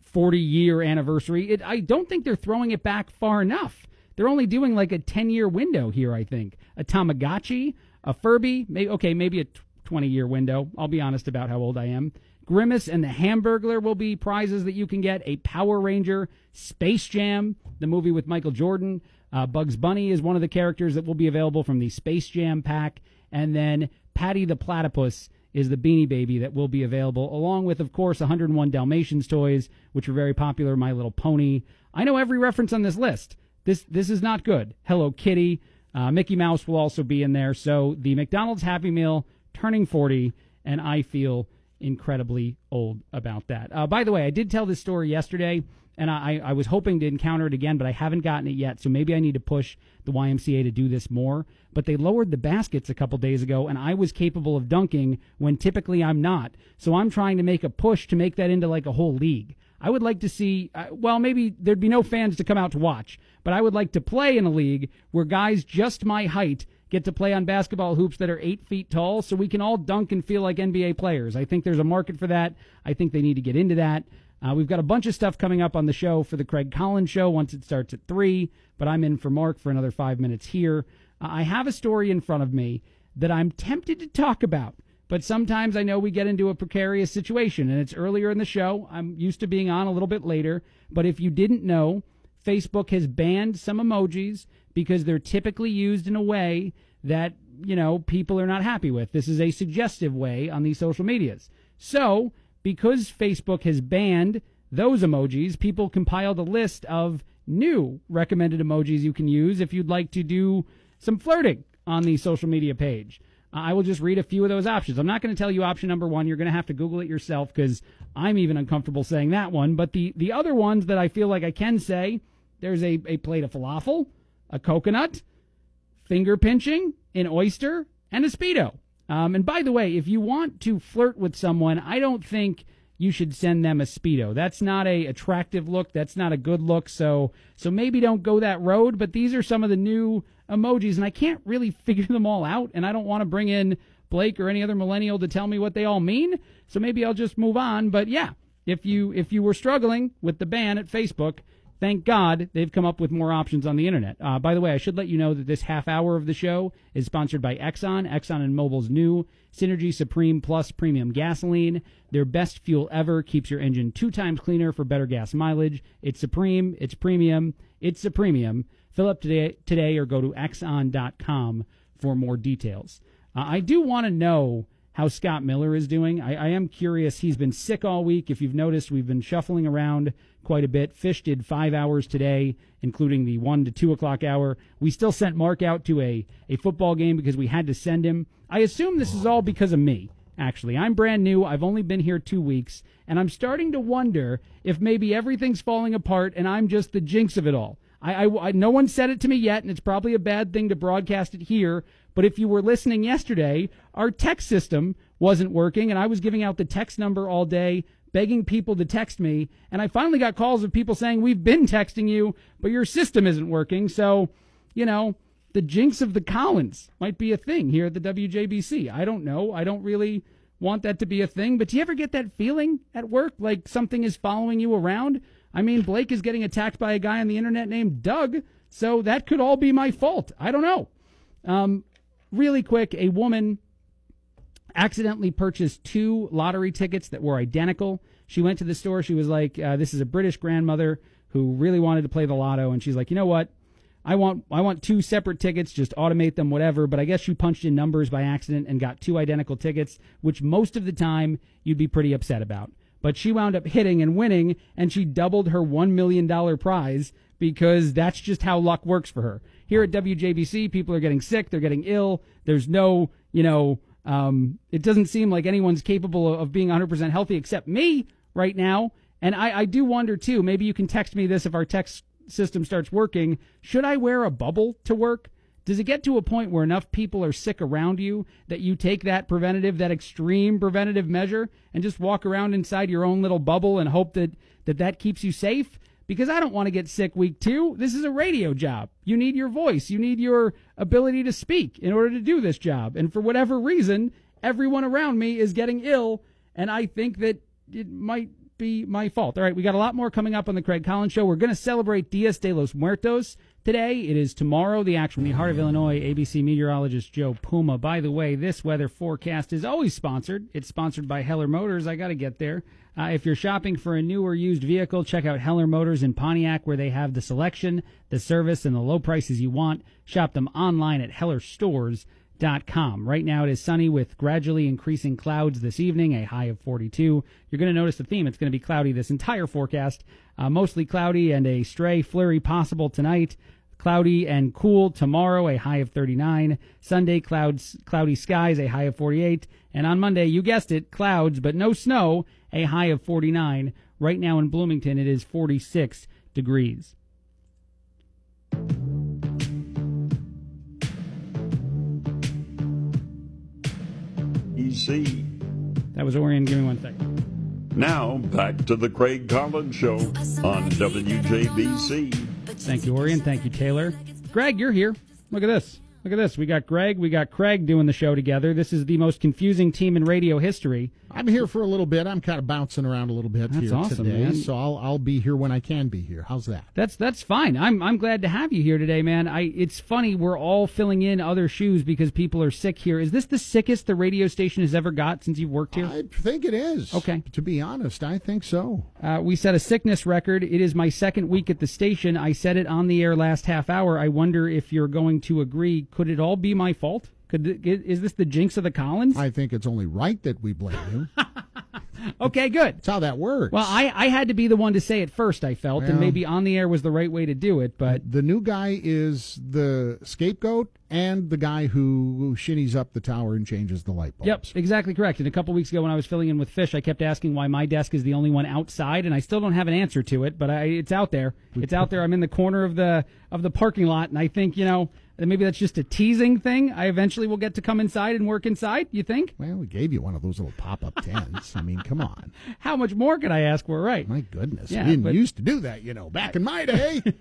40 year anniversary. It, I don't think they're throwing it back far enough. They're only doing like a 10 year window here, I think. A Tamagotchi, a Furby, may, okay, maybe a 20 year window. I'll be honest about how old I am. Grimace and the Hamburglar will be prizes that you can get. A Power Ranger, Space Jam, the movie with Michael Jordan. Uh, Bugs Bunny is one of the characters that will be available from the Space Jam pack. And then Patty the Platypus is the Beanie Baby that will be available, along with, of course, 101 Dalmatians toys, which are very popular. My Little Pony. I know every reference on this list. This this is not good. Hello Kitty, uh, Mickey Mouse will also be in there. So the McDonald's Happy Meal turning 40, and I feel incredibly old about that. Uh, by the way, I did tell this story yesterday, and I, I was hoping to encounter it again, but I haven't gotten it yet. So maybe I need to push the YMCA to do this more. But they lowered the baskets a couple days ago, and I was capable of dunking when typically I'm not. So I'm trying to make a push to make that into like a whole league. I would like to see, uh, well, maybe there'd be no fans to come out to watch, but I would like to play in a league where guys just my height get to play on basketball hoops that are eight feet tall so we can all dunk and feel like NBA players. I think there's a market for that. I think they need to get into that. Uh, we've got a bunch of stuff coming up on the show for the Craig Collins show once it starts at 3, but I'm in for Mark for another five minutes here. Uh, I have a story in front of me that I'm tempted to talk about, but sometimes I know we get into a precarious situation, and it's earlier in the show. I'm used to being on a little bit later, but if you didn't know, Facebook has banned some emojis because they're typically used in a way that, you know, people are not happy with. This is a suggestive way on these social medias. So, because Facebook has banned those emojis, people compiled a list of new recommended emojis you can use if you'd like to do some flirting on the social media page. I will just read a few of those options. I'm not going to tell you option number one. You're going to have to Google it yourself because I'm even uncomfortable saying that one. But the, the other ones that I feel like I can say there's a, a plate of falafel, a coconut, finger pinching, an oyster, and a Speedo. Um, and by the way, if you want to flirt with someone, I don't think you should send them a Speedo. That's not a attractive look. That's not a good look. So, so maybe don't go that road. But these are some of the new emojis, and I can't really figure them all out. And I don't want to bring in Blake or any other millennial to tell me what they all mean. So maybe I'll just move on. But yeah, if you if you were struggling with the ban at Facebook, thank God they've come up with more options on the internet. Uh, by the way, I should let you know that this half hour of the show is sponsored by Exxon. Exxon and Mobil's new Synergy Supreme Plus Premium Gasoline. Their best fuel ever keeps your engine two times cleaner for better gas mileage. It's supreme, it's premium, it's a premium. Fill up today, today or go to exxon.com for more details. Uh, I do want to know how Scott Miller is doing. I, I am curious. He's been sick all week. If you've noticed, we've been shuffling around quite a bit. Fish did five hours today, including the one to two o'clock hour. We still sent Mark out to a, a football game because we had to send him. I assume this is all because of me. Actually, I'm brand new. I've only been here two weeks, and I'm starting to wonder if maybe everything's falling apart and I'm just the jinx of it all. I, I, I, no one said it to me yet, and it's probably a bad thing to broadcast it here. But if you were listening yesterday, our text system wasn't working, and I was giving out the text number all day, begging people to text me. And I finally got calls of people saying, We've been texting you, but your system isn't working. So, you know, the jinx of the Collins might be a thing here at the WJBC. I don't know. I don't really want that to be a thing. But do you ever get that feeling at work like something is following you around? I mean, Blake is getting attacked by a guy on the internet named Doug, so that could all be my fault. I don't know. Um, really quick, a woman accidentally purchased two lottery tickets that were identical. She went to the store. She was like, uh, "This is a British grandmother who really wanted to play the lotto," and she's like, "You know what? I want I want two separate tickets. Just automate them, whatever." But I guess she punched in numbers by accident and got two identical tickets, which most of the time you'd be pretty upset about. But she wound up hitting and winning, and she doubled her one million dollar prize because that's just how luck works for her. Here at WJBC, people are getting sick, they're getting ill. There's no, you know, um, it doesn't seem like anyone's capable of being 100% healthy except me right now. And I, I do wonder too. Maybe you can text me this if our text system starts working. Should I wear a bubble to work? Does it get to a point where enough people are sick around you that you take that preventative, that extreme preventative measure, and just walk around inside your own little bubble and hope that that, that keeps you safe? Because I don't want to get sick week two. This is a radio job. You need your voice. You need your ability to speak in order to do this job. And for whatever reason, everyone around me is getting ill, and I think that it might be my fault. All right, we got a lot more coming up on the Craig Collins Show. We're going to celebrate Dias de los Muertos today. It is tomorrow, the actual in the heart of Illinois, ABC meteorologist Joe Puma. By the way, this weather forecast is always sponsored. It's sponsored by Heller Motors. I got to get there. Uh, if you're shopping for a new or used vehicle, check out Heller Motors in Pontiac, where they have the selection, the service, and the low prices you want. Shop them online at hellerstores.com. Right now it is sunny with gradually increasing clouds this evening, a high of 42. You're going to notice the theme. It's going to be cloudy this entire forecast. Uh, mostly cloudy and a stray flurry possible tonight. Cloudy and cool tomorrow, a high of 39. Sunday, clouds, cloudy skies, a high of 48. And on Monday, you guessed it, clouds, but no snow, a high of 49. Right now in Bloomington, it is 46 degrees. EC. That was Orion. Give me one second. Now back to the Craig Collins Show on WJBC. Thank you, Orion. Thank you, Taylor. Greg, you're here. Look at this. Look at this. We got Greg. We got Craig doing the show together. This is the most confusing team in radio history. I'm here for a little bit. I'm kind of bouncing around a little bit That's here awesome, today, man. so I'll I'll be here when I can be here. How's that? That's that's fine. I'm I'm glad to have you here today, man. I it's funny we're all filling in other shoes because people are sick here. Is this the sickest the radio station has ever got since you've worked here? I think it is. Okay. To be honest, I think so. Uh, we set a sickness record. It is my second week at the station. I said it on the air last half hour. I wonder if you're going to agree. Could it all be my fault? Could is this the jinx of the Collins? I think it's only right that we blame you. Okay, good. That's how that works. Well, I, I had to be the one to say it first, I felt, and maybe on the air was the right way to do it, but the new guy is the scapegoat and the guy who, shinnies up the tower and changes the light bulbs. Yep, exactly correct. And a couple weeks ago when I was filling in with Fish, I kept asking why my desk is the only one outside, and I still don't have an answer to it, but I, it's out there. It's out there. I'm in the corner of the of the parking lot, and I think, you know, maybe that's just a teasing thing. I eventually will get to come inside and work inside, you think? Well, we gave you one of those little pop-up tents. I mean, come on. How much more could I ask for, right? My goodness. Yeah, we didn't but- used to do that, you know, back in my day.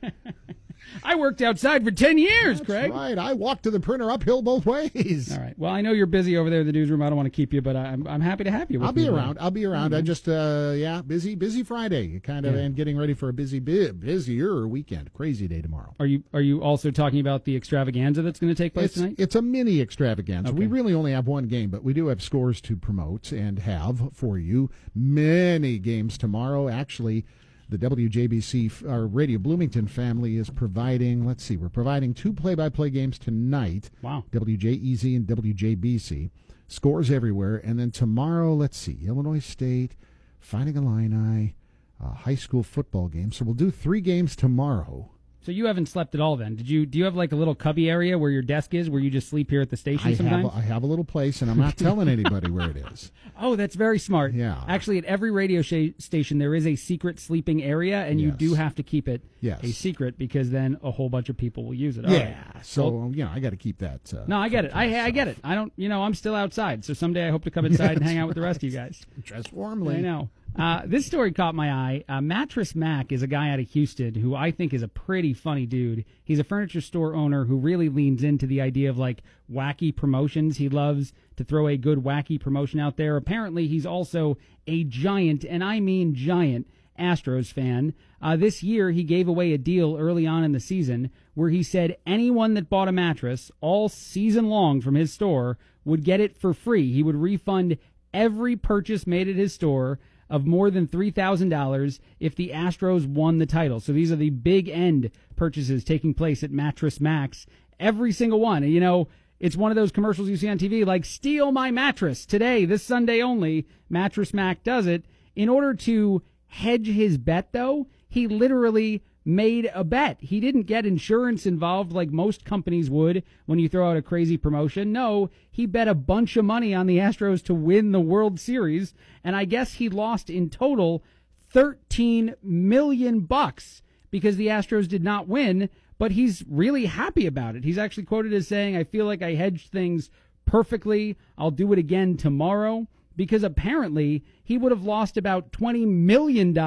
I worked outside for 10 years, That's Craig. right. I walked to the printer uphill both ways. All right. Well, I know you're busy over there in the newsroom. I don't want to keep you, but I'm, I'm happy to have you. With I'll be around. I'll be around. I just, uh, yeah, busy, busy Friday, kind of, Yeah. and getting ready for a busy, bu- busier weekend. Crazy day tomorrow. Are you are you also talking about the extravaganza that's going to take place It's, tonight? it's a mini extravaganza. We really only have one game, but we do have scores to promote and have for you many games tomorrow. Actually, the WJBC, our uh, Radio Bloomington family is providing, let's see, we're providing two play by play games tonight. Wow. WJEZ and WJBC. Scores everywhere. And then tomorrow, let's see, Illinois State, Fighting Illini, a high school football game. So we'll do three games tomorrow. So you haven't slept at all then? Did you? Do you have like a little cubby area where your desk is, where you just sleep here at the station I have, sometimes? a, I have a little place, and I'm not telling anybody where it is. oh, that's very smart. Yeah. Actually, at every radio sh- station there is a secret sleeping area, and you Yes. do have to keep it Yes. a secret because then a whole bunch of people will use it. All right. Yeah. So you know, I got to keep that. Uh, No, I get it. I I get it. I don't. You know, I'm still outside, so someday I hope to come inside and hang out with the rest of you guys. Dress warmly. I know. Uh, this story caught my eye. Uh, Mattress Mack is a guy out of Houston who I think is a pretty funny dude. He's a furniture store owner who really leans into the idea of like wacky promotions. He loves to throw a good wacky promotion out there. Apparently, he's also a giant, and I mean giant, Astros fan. Uh, this year, he gave away a deal early on in the season where he said anyone that bought a mattress all season long from his store would get it for free. He would refund every purchase made at his store of more than $3,000 if the Astros won the title. So these are the big end purchases taking place at Mattress Mack's. Every single one. You know, it's one of those commercials you see on TV like, steal my mattress today, this Sunday only. Mattress Mack does it. In order to hedge his bet, though, he literally made a bet. He didn't get insurance involved like most companies would when you throw out a crazy promotion. No, he bet a bunch of money on the Astros to win the World Series, and I guess he lost in total 13 million bucks because the Astros did not win, but he's really happy about it. He's actually quoted as saying, I feel like I hedged things perfectly. I'll do it again tomorrow because apparently he would have lost about $20 million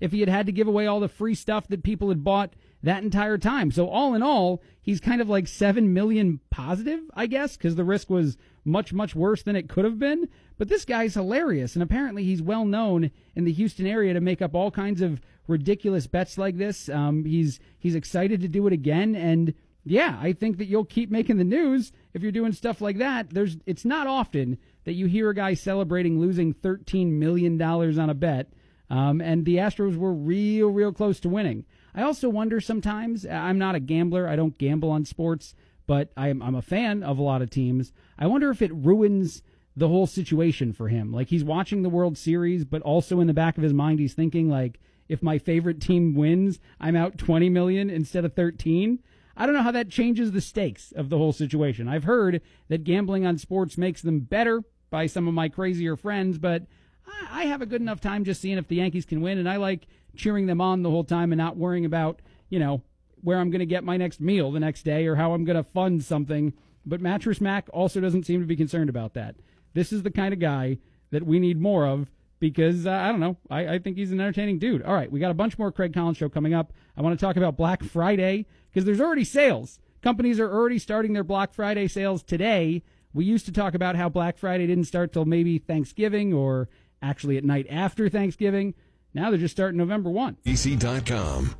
if he had had to give away all the free stuff that people had bought that entire time. So all in all, he's kind of like 7 million positive, I guess, because the risk was much, much worse than it could have been. But this guy's hilarious, and apparently he's well known in the Houston area to make up all kinds of ridiculous bets like this. Um, he's he's excited to do it again, and yeah, I think that you'll keep making the news if you're doing stuff like that. There's it's not often that you hear a guy celebrating losing 13 million dollars on a bet, um, and the Astros were real, real close to winning. I also wonder sometimes. I'm not a gambler. I don't gamble on sports, but I'm I'm a fan of a lot of teams. I wonder if it ruins the whole situation for him. Like he's watching the World Series, but also in the back of his mind, he's thinking like, if my favorite team wins, I'm out 20 million instead of 13. I don't know how that changes the stakes of the whole situation. I've heard that gambling on sports makes them better by some of my crazier friends, but I I have a good enough time just seeing if the Yankees can win, and I like cheering them on the whole time and not worrying about, you know, where I'm going to get my next meal the next day or how I'm going to fund something. But Mattress Mack also doesn't seem to be concerned about that. This is the kind of guy that we need more of because uh, I don't know. I, I think he's an entertaining dude. All right, we got a bunch more Craig Collins show coming up. I want to talk about Black Friday because there's already sales. Companies are already starting their Black Friday sales today. We used to talk about how Black Friday didn't start till maybe Thanksgiving or actually at night after Thanksgiving. Now they're just starting November 1. EC.com.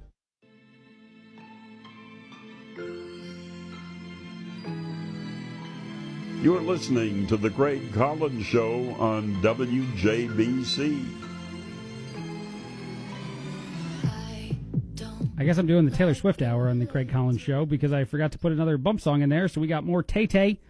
You're listening to The Craig Collins Show on WJBC. I guess I'm doing the Taylor Swift hour on the Craig Collins show because I forgot to put another bump song in there. So we got more Tay Tay.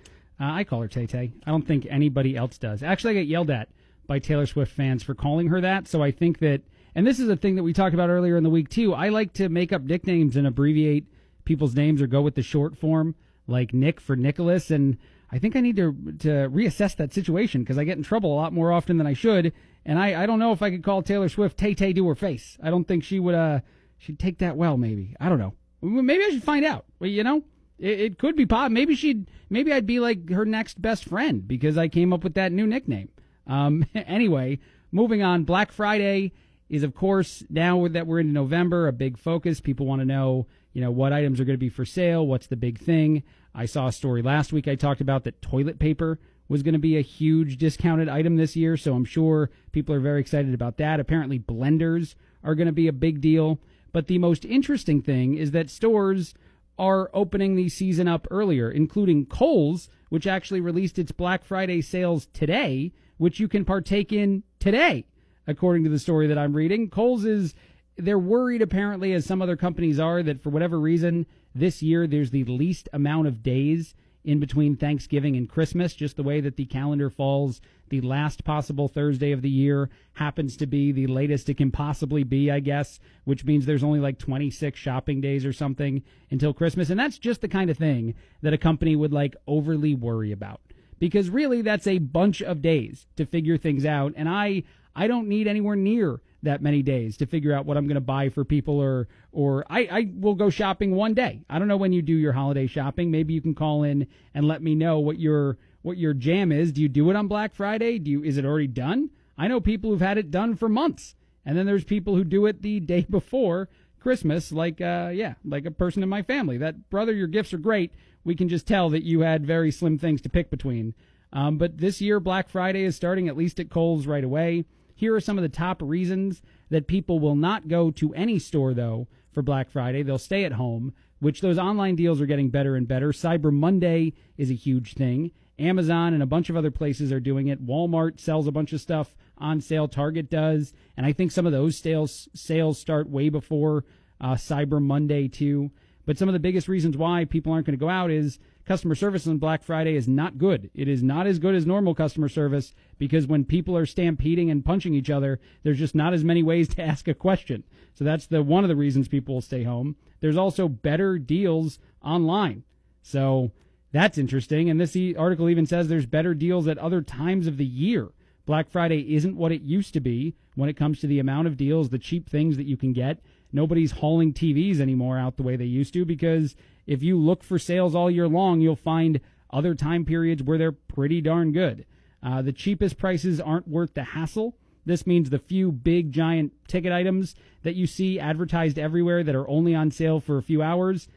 Uh, I call her Tay Tay. I don't think anybody else does. Actually, I get yelled at by Taylor Swift fans for calling her that. So I think that, and this is a thing that we talked about earlier in the week too. I like to make up nicknames and abbreviate people's names or go with the short form, like Nick for Nicholas. And I think I need to to reassess that situation because I get in trouble a lot more often than I should. And I, I don't know if I could call Taylor Swift Tay Tay to her face. I don't think she would uh she'd take that well. Maybe I don't know. Maybe I should find out. Well, you know, it, it could be pop. Maybe she'd maybe I'd be like her next best friend because I came up with that new nickname. Um, anyway, moving on. Black Friday is of course now that we're into November a big focus. People want to know you know what items are going to be for sale. What's the big thing? I saw a story last week I talked about that toilet paper was going to be a huge discounted item this year, so I'm sure people are very excited about that. Apparently, blenders are going to be a big deal. But the most interesting thing is that stores are opening the season up earlier, including Kohl's, which actually released its Black Friday sales today, which you can partake in today, according to the story that I'm reading. Kohl's is they're worried apparently as some other companies are that for whatever reason this year there's the least amount of days in between Thanksgiving and Christmas, just the way that the calendar falls. The last possible Thursday of the year happens to be the latest it can possibly be, I guess, which means there's only like 26 shopping days or something until Christmas. And that's just the kind of thing that a company would like overly worry about. Because really, that's a bunch of days to figure things out. And I, I don't need anywhere near that many days to figure out what I'm going to buy for people or or I, I will go shopping one day. I don't know when you do your holiday shopping. Maybe you can call in and let me know what your what your jam is. Do you do it on Black Friday? Do you is it already done? I know people who've had it done for months. And then there's people who do it the day before Christmas, like uh yeah, like a person in my family. That brother, your gifts are great. We can just tell that you had very slim things to pick between. Um, but this year, Black Friday is starting at least at Kohl's right away. Here are some of the top reasons that people will not go to any store, though, for Black Friday. They'll stay at home, which those online deals are getting better and better. Cyber Monday is a huge thing. Amazon and a bunch of other places are doing it. Walmart sells a bunch of stuff on sale. Target does. And I think some of those sales, sales start way before uh, Cyber Monday, too. But some of the biggest reasons why people aren't going to go out is customer service on Black Friday is not good. It is not as good as normal customer service because when people are stampeding and punching each other, there's just not as many ways to ask a question. So that's the one of the reasons people will stay home. There's also better deals online. So that's interesting. And this article even says there's better deals at other times of the year. Black Friday isn't what it used to be when it comes to the amount of deals, the cheap things that you can get. nobody's hauling TVs anymore out the way they used to because if you look for sales all year long, you'll find other time periods where they're pretty darn good. Uh, the cheapest prices aren't worth the hassle. This means the few big giant ticket items that you see advertised everywhere that are only on sale for a few hours,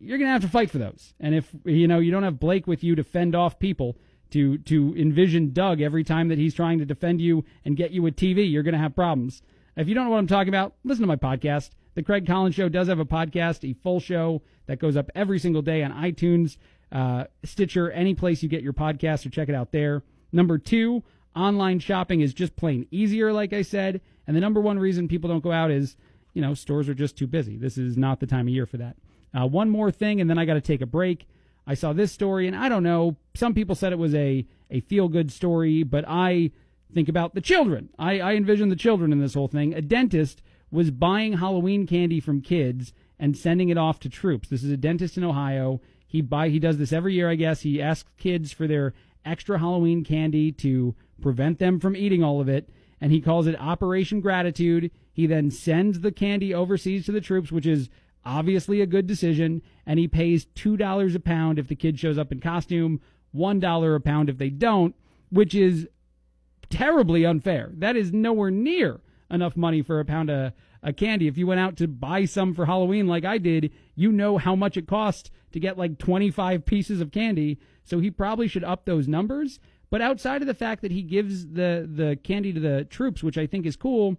you're going to have to fight for those. And if you know you don't have Blake with you to fend off people to to envision Doug every time that he's trying to defend you and get you a TV, you're going to have problems. If you don't know what I'm talking about, listen to my podcast. The Craig Collins Show does have a podcast, a full show that goes up every single day on iTunes, uh, Stitcher, any place you get your podcast, so check it out there. Number two, online shopping is just plain easier, like I said. And the number one reason people don't go out is, you know, stores are just too busy. This is not the time of year for that. Uh, one more thing, and then I got to take a break. I saw this story, and I don't know. Some people said it was a, a feel good story, but I think about the children. I, I envision the children in this whole thing. A dentist was buying Halloween candy from kids and sending it off to troops. This is a dentist in Ohio. He buy he does this every year, I guess. He asks kids for their extra Halloween candy to prevent them from eating all of it, and he calls it Operation Gratitude. He then sends the candy overseas to the troops, which is obviously a good decision, and he pays $2 a pound if the kid shows up in costume, $1 a pound if they don't, which is terribly unfair. That is nowhere near enough money for a pound of, of candy. If you went out to buy some for Halloween like I did, you know how much it cost to get like 25 pieces of candy. So he probably should up those numbers. But outside of the fact that he gives the, the candy to the troops, which I think is cool,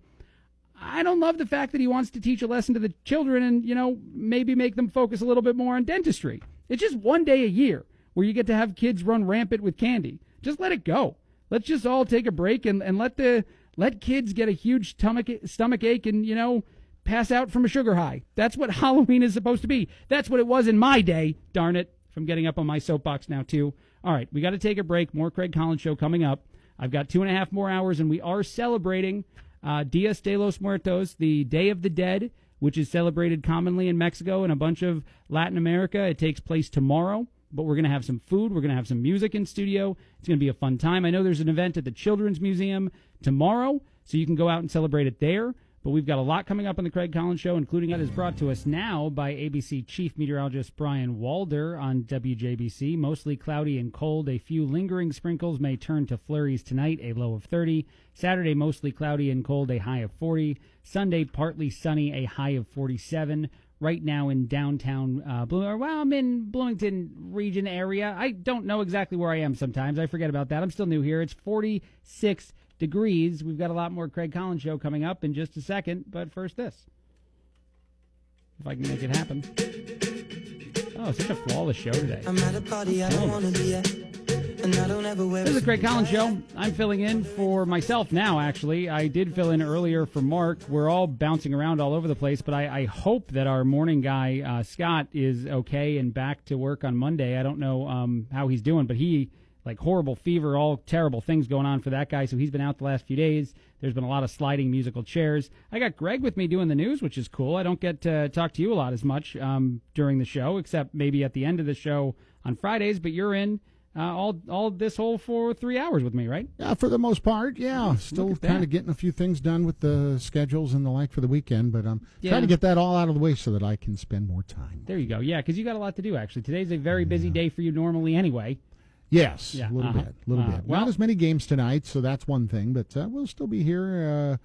I don't love the fact that he wants to teach a lesson to the children and, you know, maybe make them focus a little bit more on dentistry. It's just one day a year where you get to have kids run rampant with candy. Just let it go. Let's just all take a break and, and let the let kids get a huge stomach stomach ache and, you know, pass out from a sugar high. That's what Halloween is supposed to be. That's what it was in my day, darn it. I'm getting up on my soapbox now too. All right, we got to take a break. More Craig Collins show coming up. I've got two and a half more hours, and we are celebrating uh, Dias de los Muertos, the Day of the Dead, which is celebrated commonly in Mexico and a bunch of Latin America. It takes place tomorrow, but we're going to have some food. We're going to have some music in studio. It's going to be a fun time. I know there's an event at the Children's Museum tomorrow, so you can go out and celebrate it there. But we've got a lot coming up on the Craig Collins Show, including that is brought to us now by ABC Chief Meteorologist Brian Walder on WJBC. Mostly cloudy and cold. A few lingering sprinkles may turn to flurries tonight, a low of 30. Saturday, mostly cloudy and cold, a high of 40. Sunday, partly sunny, a high of 47. Right now in downtown uh, Bloom, well, I'm in Bloomington region area. I don't know exactly where I am sometimes. I forget about that. I'm still new here. It's 46 degrees. We've got a lot more Craig Collins show coming up in just a second, but first this. If I can make it happen. Oh, such a flawless show today. I'm at a party I don't wanna be at, and I don't ever wear. This is a the Craig Collins. Show. I'm filling in for myself now, actually. I did fill in earlier for Mark. We're all bouncing around all over the place, but I, I hope that our morning guy, uh, Scott, is okay and back to work on Monday. I don't know um, how he's doing, but he, like horrible fever, all terrible things going on for that guy, so he's been out the last few days. There's been a lot of sliding musical chairs. I got Greg with me doing the news, which is cool. I don't get to talk to you a lot as much um, during the show, except maybe at the end of the show on Fridays, but you're in uh, all all this whole for three hours with me, right? Yeah, for the most part, yeah. Still kind of getting a few things done with the schedules and the like for the weekend, but I'm Yeah. trying to get that all out of the way so that I can spend more time. There you go. Yeah, because you got a lot to do. Actually, today's a very busy day for you normally, anyway. Yes, Yeah, a little uh-huh. bit, a little Uh, bit. well- Not as many games tonight, so that's one thing. But uh, we'll still be here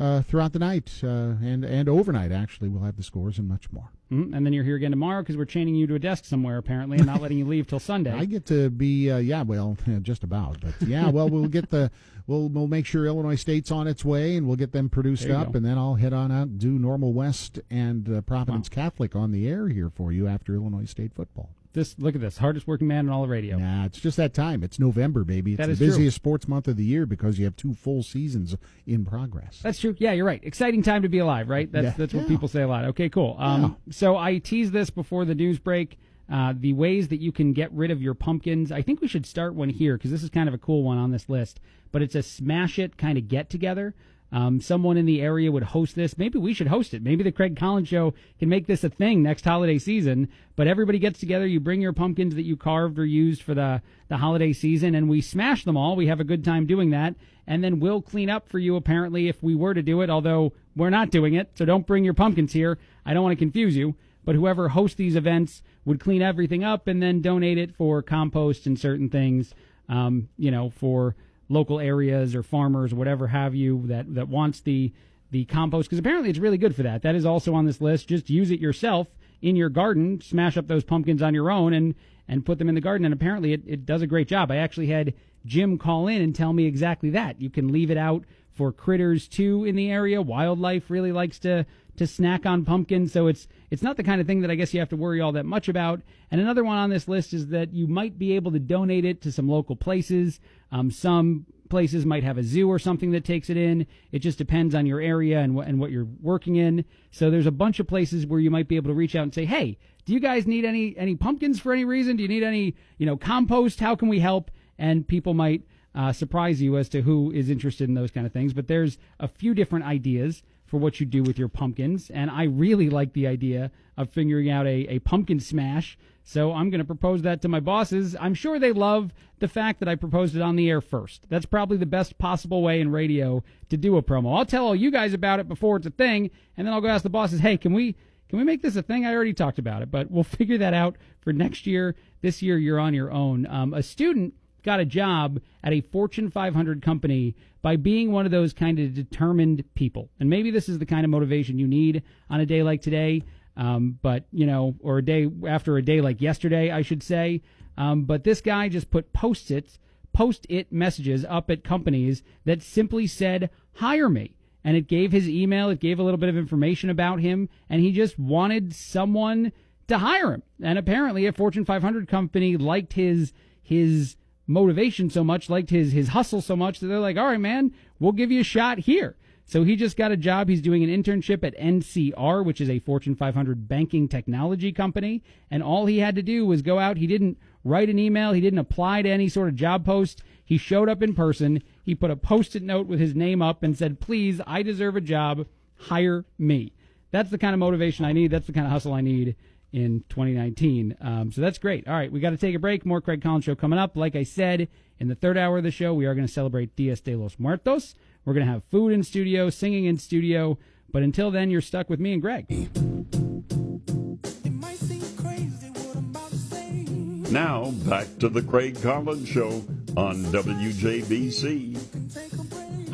uh, uh, throughout the night uh, and and overnight. Actually, we'll have the scores and much more. Mhm. And then you're here again tomorrow because we're chaining you to a desk somewhere apparently and not letting you leave till Sunday. I get to be uh, yeah, well, just about, but yeah, well, we'll get the we'll we'll make sure Illinois State's on its way, and we'll get them produced up, go. and then I'll head on out and do Normal West and uh, Providence Catholic on the air here for you after Illinois State football. This look at this hardest working man in all of radio. Nah, it's just that time. It's November, baby. It's That the is true. busiest sports month of the year because you have two full seasons in progress. That's true. Yeah, you're right. Exciting time to be alive, right? That's Yeah. that's what Yeah. people say a lot. Okay, cool. Um, so I teased this before the news break. Uh, the ways that you can get rid of your pumpkins. I think we should start one here because this is kind of a cool one on this list. But it's a smash it kind of get together. Um, someone in the area would host this. Maybe we should host it. Maybe the Craig Collins Show can make this a thing next holiday season. But everybody gets together. You bring your pumpkins that you carved or used for the the holiday season, and we smash them all. We have a good time doing that, and then we'll clean up for you. Apparently, if we were to do it, although we're not doing it, so don't bring your pumpkins here. I don't want to confuse you. But whoever hosts these events would clean everything up and then donate it for compost and certain things. Um, you know, for local areas or farmers whatever have you that that wants the the compost because apparently it's really good for that. That is also on this list. Just use it yourself in your garden. Smash up those pumpkins on your own and and put them in the garden. And apparently it, it does a great job. I actually had Jim call in and tell me exactly that. You can leave it out for critters too in the area. Wildlife really likes to to snack on pumpkins, so it's it's not the kind of thing that I guess you have to worry all that much about. And another one on this list is that you might be able to donate it to some local places. Um, some places might have a zoo or something that takes it in. It just depends on your area and what and what you're working in. So there's a bunch of places where you might be able to reach out and say, "Hey, do you guys need any any pumpkins for any reason? Do you need any you know compost? How can we help?" And people might uh, surprise you as to who is interested in those kind of things. But there's a few different ideas for what you do with your pumpkins, and I really like the idea of figuring out a, a pumpkin smash. So I'm going to propose that to my bosses. I'm sure they love the fact that I proposed it on the air first. That's probably the best possible way in radio to do a promo. I'll tell all you guys about it before it's a thing, and then I'll go ask the bosses, "Hey, can we can we make this a thing? I already talked about it, but we'll figure that out for next year. This year, you're on your own." Um, a student got a job at a Fortune 500 company by being one of those kind of determined people. And maybe this is the kind of motivation you need on a day like today, um, but, you know, or a day after a day like yesterday, I should say. Um, but this guy just put post its, post it messages up at companies that simply said, hire me. And it gave his email, it gave a little bit of information about him, and he just wanted someone to hire him. And apparently, a Fortune 500 company liked his his motivation so much, liked his his hustle so much that they're like, "All right, man, we'll give you a shot here." So he just got a job. He's doing an internship at NCR, which is a Fortune 500 banking technology company, and all he had to do was go out. He didn't write an email, he didn't apply to any sort of job post. He showed up in person. He put a post-it note with his name up and said, "Please, I deserve a job. Hire me." That's the kind of motivation I need. That's the kind of hustle I need in 2019. Um, so that's great. All right, we got to take a break. More Craig Collins show coming up. Like I said, in the third hour of the show, we are going to celebrate Dias de los Muertos. We're going to have food in studio, singing in studio. But until then, you're stuck with me and Greg. Now, back to the Craig Collins Show on WJBC.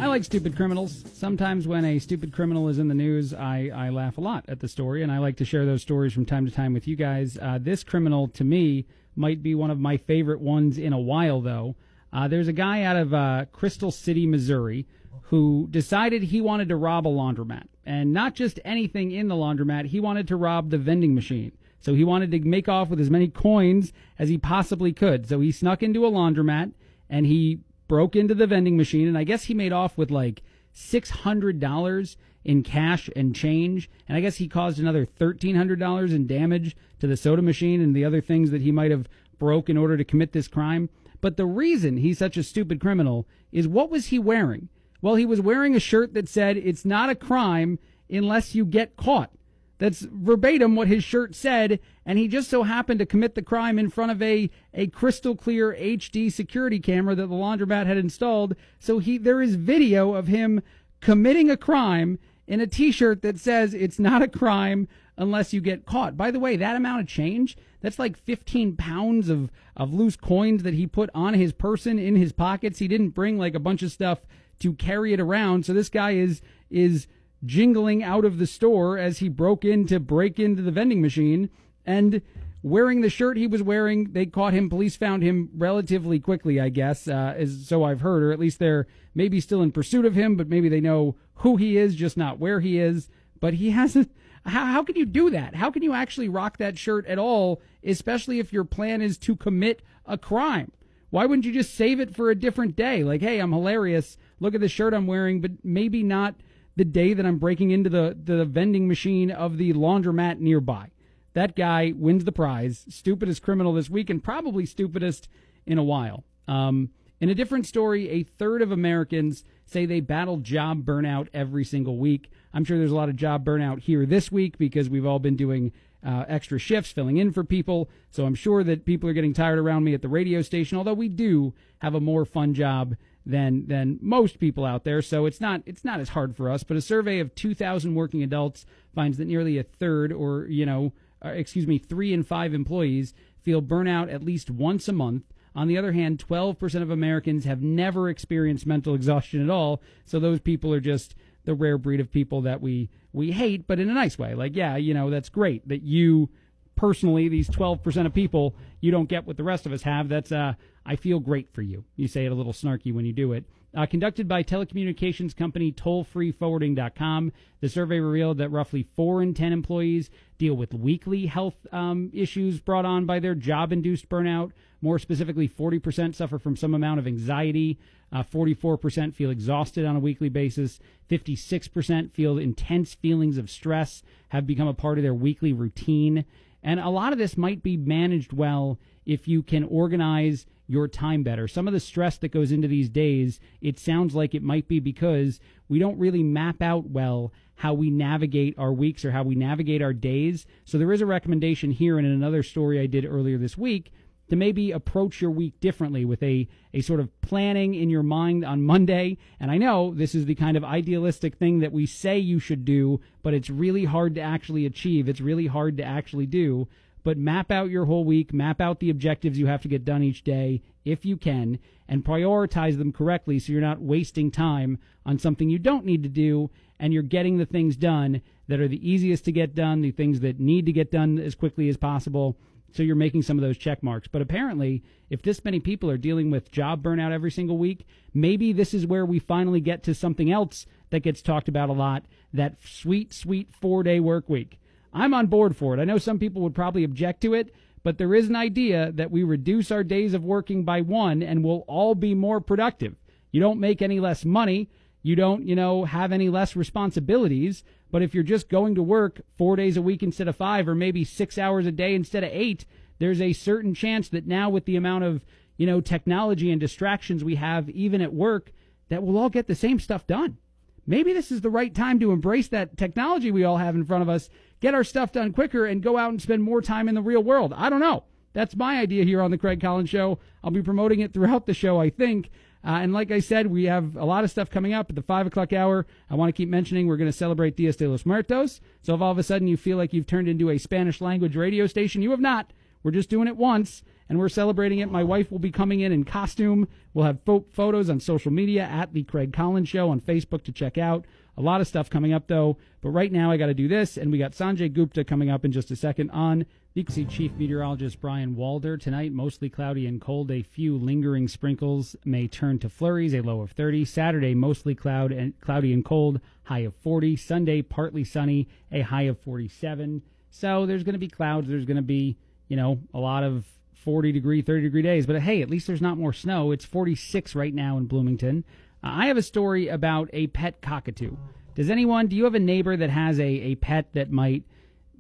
I like stupid criminals. Sometimes when a stupid criminal is in the news, I, I laugh a lot at the story, and I like to share those stories from time to time with you guys. Uh, this criminal, to me, might be one of my favorite ones in a while, though. Uh, there's a guy out of uh, Crystal City, Missouri, who decided he wanted to rob a laundromat. And not just anything in the laundromat, he wanted to rob the vending machine. So he wanted to make off with as many coins as he possibly could. So he snuck into a laundromat and he broke into the vending machine, and I guess he made off with like six hundred dollars in cash and change, and I guess he caused another thirteen hundred dollars in damage to the soda machine and the other things that he might have broke in order to commit this crime. But the reason he's such a stupid criminal is what was he wearing? Well, he was wearing a shirt that said it's not a crime unless you get caught. That's verbatim what his shirt said, and he just so happened to commit the crime in front of a, a crystal clear HD security camera that the laundromat had installed. So he there is video of him committing a crime in a t-shirt that says it's not a crime unless you get caught. By the way, that amount of change, that's like 15 pounds of, of loose coins that he put on his person in his pockets. He didn't bring like a bunch of stuff to carry it around. So this guy is is jingling out of the store as he broke in to break into the vending machine and wearing the shirt he was wearing. They caught him. Police found him relatively quickly, I guess, uh, as so I've heard, or at least they're maybe still in pursuit of him, but maybe they know who he is, just not where he is. But he hasn't. How, how can you do that? How can you actually rock that shirt at all, especially if your plan is to commit a crime? Why wouldn't you just save it for a different day? Like, hey, I'm hilarious. Look at the shirt I'm wearing, but maybe not the day that I'm breaking into the, the vending machine of the laundromat nearby. That guy wins the prize. Stupidest criminal this week and probably stupidest in a while. Um, In a different story, a third of Americans say they battle job burnout every single week. I'm sure there's a lot of job burnout here this week because we've all been doing uh, extra shifts, filling in for people. So I'm sure that people are getting tired around me at the radio station. Although we do have a more fun job than than most people out there, so it's not it's not as hard for us. But a survey of 2,000 working adults finds that nearly a third, or you know, uh, excuse me, three in five employees feel burnout at least once a month. On the other hand, 12% of Americans have never experienced mental exhaustion at all. So those people are just the rare breed of people that we we hate, but in a nice way. Like, yeah, you know, that's great that you personally, these 12% of people, you don't get what the rest of us have. That's uh I feel great for you. You say it a little snarky when you do it. Uh, conducted by telecommunications company tollfreeforwarding.com, the survey revealed that roughly 4 in 10 employees deal with weekly health um, issues brought on by their job induced burnout. More specifically, 40% suffer from some amount of anxiety. Uh, 44% feel exhausted on a weekly basis. 56% feel intense feelings of stress have become a part of their weekly routine. And a lot of this might be managed well if you can organize your time better. Some of the stress that goes into these days, it sounds like it might be because we don't really map out well how we navigate our weeks or how we navigate our days. So there is a recommendation here and in another story I did earlier this week to maybe approach your week differently with a, a sort of planning in your mind on Monday. And I know this is the kind of idealistic thing that we say you should do, but it's really hard to actually achieve. It's really hard to actually do. But map out your whole week, map out the objectives you have to get done each day if you can, and prioritize them correctly so you're not wasting time on something you don't need to do and you're getting the things done that are the easiest to get done, the things that need to get done as quickly as possible. So you're making some of those check marks. But apparently, if this many people are dealing with job burnout every single week, maybe this is where we finally get to something else that gets talked about a lot that sweet, sweet four day work week. I'm on board for it. I know some people would probably object to it, but there is an idea that we reduce our days of working by one and we'll all be more productive. You don't make any less money. You don't, you know, have any less responsibilities. But if you're just going to work four days a week instead of five, or maybe six hours a day instead of eight, there's a certain chance that now with the amount of, you know, technology and distractions we have, even at work, that we'll all get the same stuff done. Maybe this is the right time to embrace that technology we all have in front of us, get our stuff done quicker, and go out and spend more time in the real world. I don't know. That's my idea here on the Craig Collins Show. I'll be promoting it throughout the show, I think. Uh, and like I said, we have a lot of stuff coming up at the 5 o'clock hour. I want to keep mentioning we're going to celebrate Dias de los Muertos. So if all of a sudden you feel like you've turned into a Spanish language radio station, you have not. We're just doing it once, and we're celebrating it. My wife will be coming in in costume. We'll have fo- photos on social media at The Craig Collins Show on Facebook to check out. A lot of stuff coming up, though. But right now, I got to do this, and we got Sanjay Gupta coming up in just a second on the Chief Meteorologist Brian Walder. Tonight, mostly cloudy and cold. A few lingering sprinkles may turn to flurries, a low of 30. Saturday, mostly cloud and cloudy and cold, high of 40. Sunday, partly sunny, a high of 47. So there's going to be clouds. There's going to be, you know, a lot of 40 degree, 30 degree days. But hey, at least there's not more snow. It's 46 right now in Bloomington. Uh, I have a story about a pet cockatoo. Does anyone, do you have a neighbor that has a, a pet that might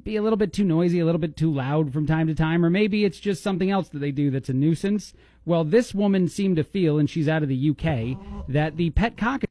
be a little bit too noisy, a little bit too loud from time to time, or maybe it's just something else that they do that's a nuisance? Well, this woman seemed to feel, and she's out of the UK, that the pet cockatoo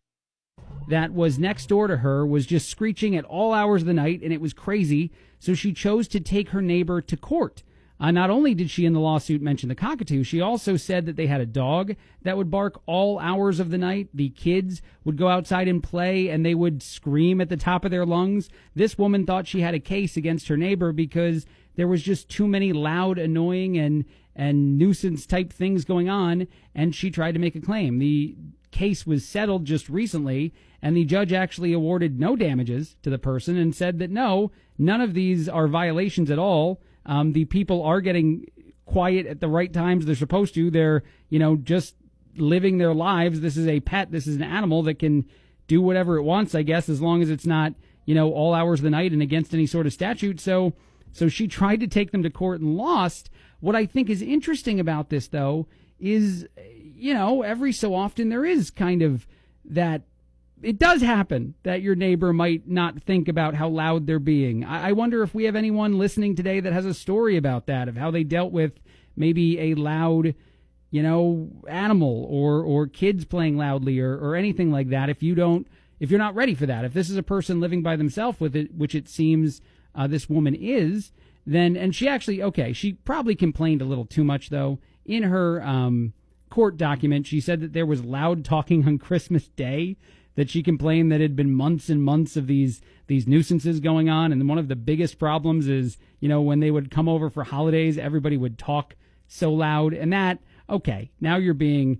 that was next door to her was just screeching at all hours of the night, and it was crazy. So she chose to take her neighbor to court. Uh, not only did she in the lawsuit mention the cockatoo, she also said that they had a dog that would bark all hours of the night. The kids would go outside and play and they would scream at the top of their lungs. This woman thought she had a case against her neighbor because there was just too many loud, annoying, and, and nuisance type things going on, and she tried to make a claim. The case was settled just recently, and the judge actually awarded no damages to the person and said that no, none of these are violations at all. Um, the people are getting quiet at the right times they're supposed to. They're, you know, just living their lives. This is a pet. This is an animal that can do whatever it wants, I guess, as long as it's not, you know, all hours of the night and against any sort of statute. So, so she tried to take them to court and lost. What I think is interesting about this, though, is, you know, every so often there is kind of that it does happen that your neighbor might not think about how loud they're being. I, I wonder if we have anyone listening today that has a story about that, of how they dealt with maybe a loud you know, animal or or kids playing loudly or, or anything like that. If you don't, if you're not ready for that, if this is a person living by themselves with it, which it seems uh, this woman is, then and she actually okay, she probably complained a little too much though in her um, court document. She said that there was loud talking on Christmas Day. That she complained that it had been months and months of these these nuisances going on, and one of the biggest problems is you know when they would come over for holidays, everybody would talk so loud, and that okay, now you're being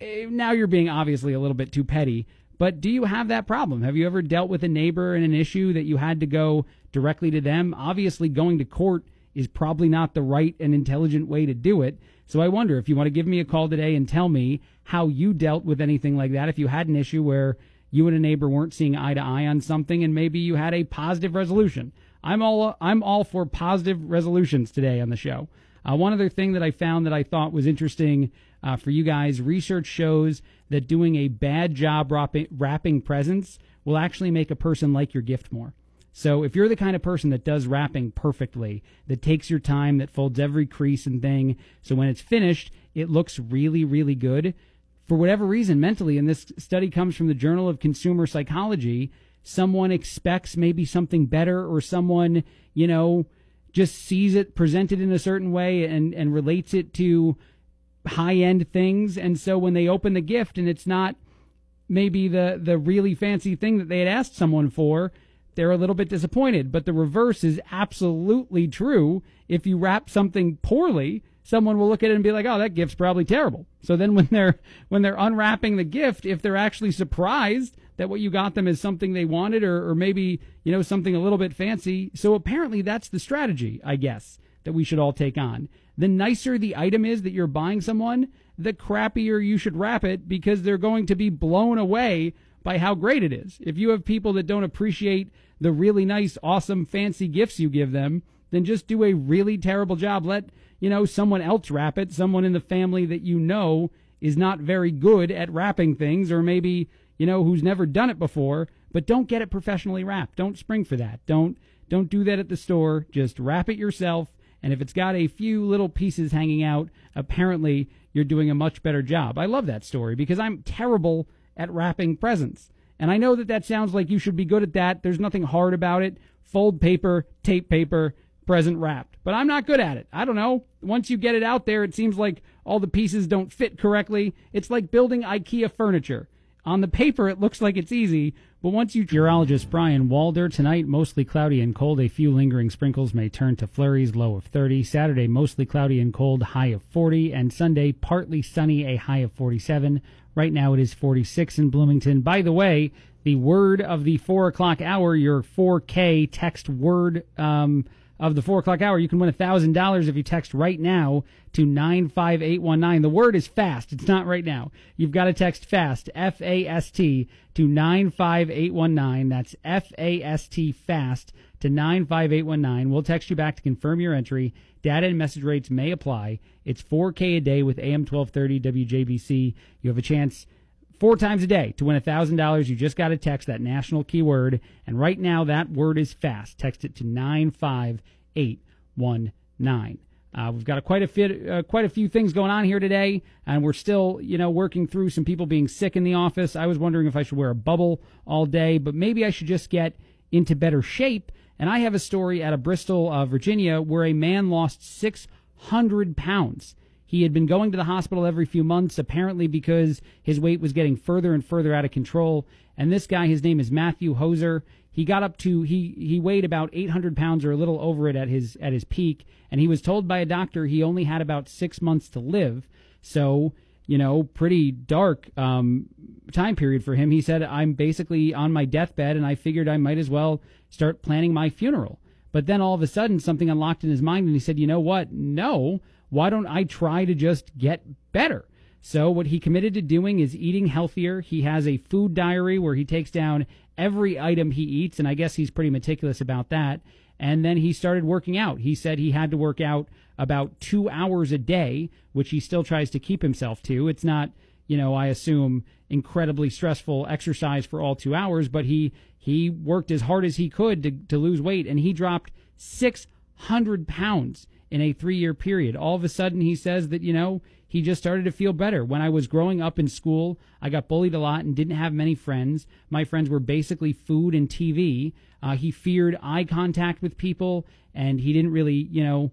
eh, now you're being obviously a little bit too petty. But do you have that problem? Have you ever dealt with a neighbor and an issue that you had to go directly to them? Obviously, going to court is probably not the right and intelligent way to do it. So I wonder if you want to give me a call today and tell me how you dealt with anything like that. If you had an issue where you and a neighbor weren't seeing eye to eye on something and maybe you had a positive resolution. I'm all I'm all for positive resolutions today on the show. Uh, one other thing that I found that I thought was interesting uh, for you guys research shows that doing a bad job wrapping, wrapping presents will actually make a person like your gift more. So if you're the kind of person that does wrapping perfectly, that takes your time, that folds every crease and thing, so when it's finished, it looks really, really good. For whatever reason, mentally, and this study comes from the Journal of Consumer Psychology, someone expects maybe something better or someone, you know, just sees it presented in a certain way and, and relates it to high end things. And so when they open the gift and it's not maybe the, the really fancy thing that they had asked someone for, they're a little bit disappointed. But the reverse is absolutely true. If you wrap something poorly, someone will look at it and be like, "Oh, that gift's probably terrible." So then when they're when they're unwrapping the gift, if they're actually surprised that what you got them is something they wanted or, or maybe, you know, something a little bit fancy. So apparently that's the strategy, I guess, that we should all take on. The nicer the item is that you're buying someone, the crappier you should wrap it because they're going to be blown away by how great it is. If you have people that don't appreciate the really nice, awesome, fancy gifts you give them, then just do a really terrible job. Let, you know, someone else wrap it, someone in the family that you know is not very good at wrapping things, or maybe, you know, who's never done it before, but don't get it professionally wrapped. Don't spring for that. Don't don't do that at the store. Just wrap it yourself. And if it's got a few little pieces hanging out, apparently you're doing a much better job. I love that story because I'm terrible at wrapping presents. And I know that that sounds like you should be good at that. There's nothing hard about it. Fold paper, tape paper, present wrapped. But I'm not good at it. I don't know. Once you get it out there, it seems like all the pieces don't fit correctly. It's like building IKEA furniture. On the paper, it looks like it's easy, but once you. Urologist Brian Walder. Tonight, mostly cloudy and cold. A few lingering sprinkles may turn to flurries, low of 30. Saturday, mostly cloudy and cold, high of 40. And Sunday, partly sunny, a high of 47. Right now, it is 46 in Bloomington. By the way, the word of the 4 o'clock hour, your 4K text word. Um, of the four o'clock hour, you can win $1,000 if you text right now to 95819. The word is fast. It's not right now. You've got to text fast, F A S T, to 95819. That's F A S T fast to 95819. We'll text you back to confirm your entry. Data and message rates may apply. It's 4K a day with AM 1230 WJBC. You have a chance four times a day to win $1,000. You just got to text that national keyword. And right now, that word is fast. Text it to 95819. Uh, we've got a, quite a fit, uh, quite a few things going on here today, and we're still, you know, working through some people being sick in the office. I was wondering if I should wear a bubble all day, but maybe I should just get into better shape. And I have a story out of Bristol, uh, Virginia, where a man lost 600 pounds. He had been going to the hospital every few months, apparently because his weight was getting further and further out of control. And this guy, his name is Matthew Hoser. He got up to he he weighed about 800 pounds or a little over it at his at his peak, and he was told by a doctor he only had about six months to live. So you know, pretty dark um, time period for him. He said, "I'm basically on my deathbed, and I figured I might as well start planning my funeral." But then all of a sudden, something unlocked in his mind, and he said, "You know what? No, why don't I try to just get better? So, what he committed to doing is eating healthier. He has a food diary where he takes down every item he eats, and I guess he's pretty meticulous about that. And then he started working out. He said he had to work out about two hours a day, which he still tries to keep himself to. It's not, you know, I assume incredibly stressful exercise for all two hours, but he he worked as hard as he could to, to lose weight, and he dropped 600 pounds in a three year period. All of a sudden, he says that, you know, he just started to feel better. When I was growing up in school, I got bullied a lot and didn't have many friends. My friends were basically food and TV. Uh, he feared eye contact with people, and he didn't really, you know,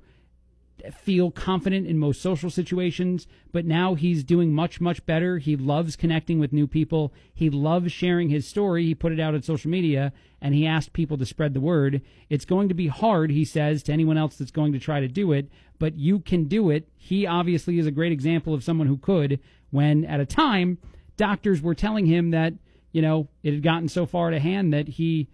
feel confident in most social situations, but now he's doing much, much better. He loves connecting with new people. He loves sharing his story. He put it out on social media and he asked people to spread the word. It's going to be hard, he says, to anyone else that's going to try to do it, but you can do it. He obviously is a great example of someone who could when at a time doctors were telling him that, you know, it had gotten so far to hand that he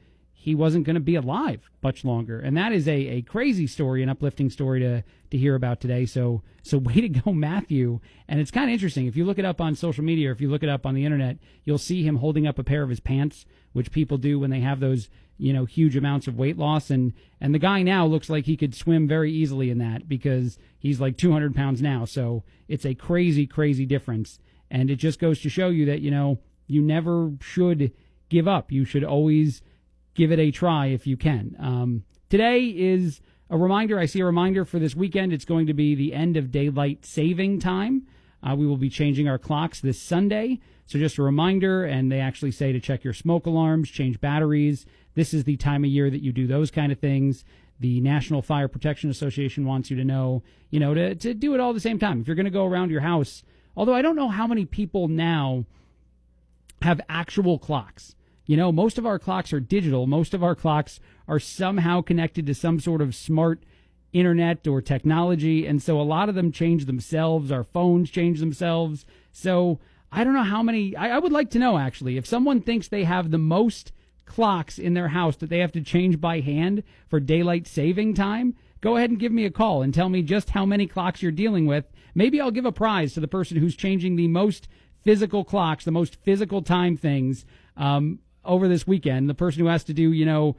he wasn't going to be alive much longer. And that is a, a crazy story, an uplifting story to, to hear about today. So, so way to go, Matthew. And it's kind of interesting. If you look it up on social media or if you look it up on the internet, you'll see him holding up a pair of his pants, which people do when they have those, you know, huge amounts of weight loss. And, and the guy now looks like he could swim very easily in that because he's like 200 pounds now. So it's a crazy, crazy difference. And it just goes to show you that, you know, you never should give up. You should always give it a try if you can. Um, today is a reminder. I see a reminder for this weekend. It's going to be the end of daylight saving time. Uh, we will be changing our clocks this Sunday. So just a reminder, and they actually say to check your smoke alarms, change batteries. This is the time of year that you do those kind of things. The National Fire Protection Association wants you to know, you know, to, to do it all the same time. If you're going to go around your house, although I don't know how many people now have actual clocks. You know, most of our clocks are digital. Most of our clocks are somehow connected to some sort of smart internet or technology. And so a lot of them change themselves. Our phones change themselves. So I don't know how many, I, I would like to know actually, if someone thinks they have the most clocks in their house that they have to change by hand for daylight saving time, go ahead and give me a call and tell me just how many clocks you're dealing with. Maybe I'll give a prize to the person who's changing the most physical clocks, the most physical time things. Um, over this weekend. The person who has to do, you know,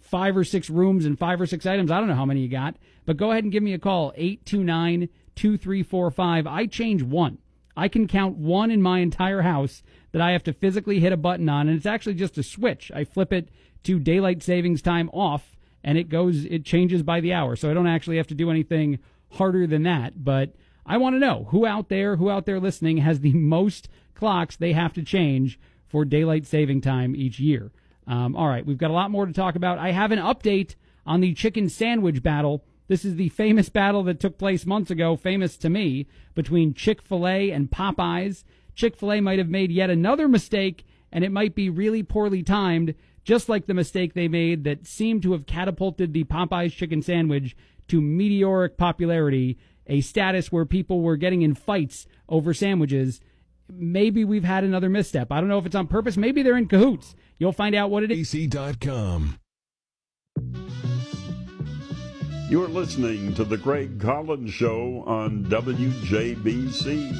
five or six rooms and five or six items. I don't know how many you got, but go ahead and give me a call 829 2345. I change one. I can count one in my entire house that I have to physically hit a button on, and it's actually just a switch. I flip it to daylight savings time off, and it goes, it changes by the hour. So I don't actually have to do anything harder than that. But I want to know who out there, who out there listening has the most clocks they have to change for daylight saving time each year. Um, all right, we've got a lot more to talk about. I have an update on the chicken sandwich battle. This is the famous battle that took place months ago, famous to me, between Chick fil A and Popeyes. Chick fil A might have made yet another mistake, and it might be really poorly timed, just like the mistake they made that seemed to have catapulted the Popeyes chicken sandwich to meteoric popularity, a status where people were getting in fights over sandwiches maybe we've had another misstep. I don't know if it's on purpose. Maybe they're in cahoots. You'll find out what it is. AC.com. You're listening to The Craig Collins Show on WJBC.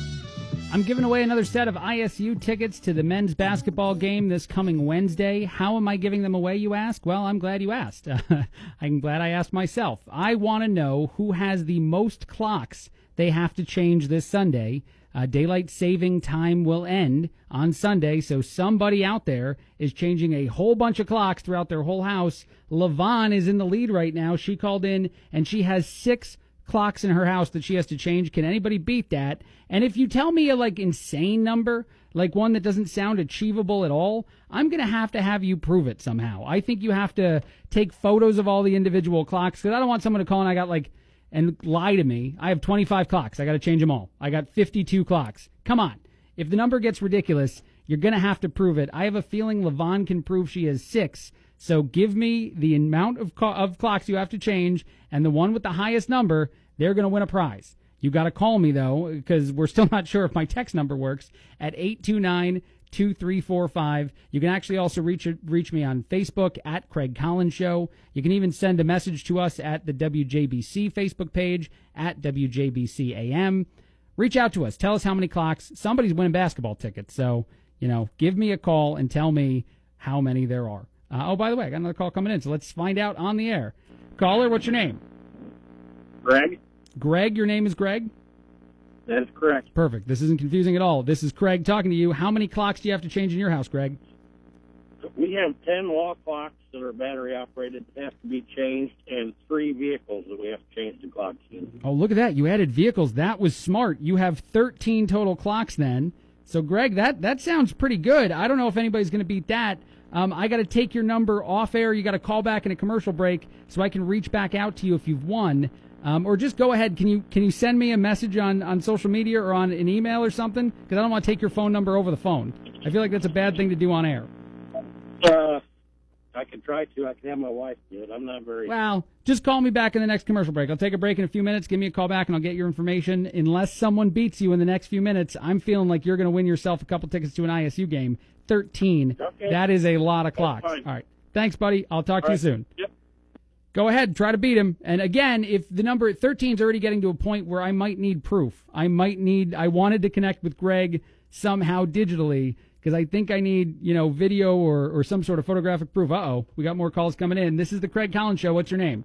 I'm giving away another set of ISU tickets to the men's basketball game this coming Wednesday. How am I giving them away, you ask? Well, I'm glad you asked. I'm glad I asked myself. I want to know who has the most clocks they have to change this Sunday. Uh, daylight saving time will end on Sunday, so somebody out there is changing a whole bunch of clocks throughout their whole house. Levon is in the lead right now. She called in and she has six clocks in her house that she has to change. Can anybody beat that? And if you tell me a like insane number, like one that doesn't sound achievable at all, I'm going to have to have you prove it somehow. I think you have to take photos of all the individual clocks because I don't want someone to call and I got like and lie to me. I have 25 clocks. I got to change them all. I got 52 clocks. Come on. If the number gets ridiculous, you're going to have to prove it. I have a feeling Levon can prove she has six. So give me the amount of, co- of clocks you have to change, and the one with the highest number, they're going to win a prize. You got to call me though, because we're still not sure if my text number works at 829 2345. You can actually also reach reach me on Facebook at Craig Collins Show. You can even send a message to us at the WJBC Facebook page at WJBCAM. Reach out to us. Tell us how many clocks. Somebody's winning basketball tickets. So, you know, give me a call and tell me how many there are. Uh, oh, by the way, I got another call coming in, so let's find out on the air. Caller, what's your name? Greg? Greg, your name is Greg? That is correct. Perfect. This isn't confusing at all. This is Craig talking to you. How many clocks do you have to change in your house, Greg? we have 10 wall clocks that are battery operated that have to be changed and three vehicles that we have to change the clocks in. Oh, look at that. You added vehicles. That was smart. You have 13 total clocks then. So, Greg, that, that sounds pretty good. I don't know if anybody's going to beat that. Um, I got to take your number off air. You got to call back in a commercial break so I can reach back out to you if you've won. Um, or just go ahead. Can you can you send me a message on, on social media or on an email or something? Because I don't want to take your phone number over the phone. I feel like that's a bad thing to do on air. Uh, I can try to. I can have my wife do it. I'm not very. Well, just call me back in the next commercial break. I'll take a break in a few minutes. Give me a call back and I'll get your information. Unless someone beats you in the next few minutes, I'm feeling like you're going to win yourself a couple tickets to an ISU game. 13. Okay. That is a lot of clocks. All right. Thanks, buddy. I'll talk to All you soon. Yep. Go ahead, try to beat him. And again, if the number 13 is already getting to a point where I might need proof, I might need, I wanted to connect with Greg somehow digitally because I think I need, you know, video or, or some sort of photographic proof. Uh oh, we got more calls coming in. This is the Craig Collins Show. What's your name?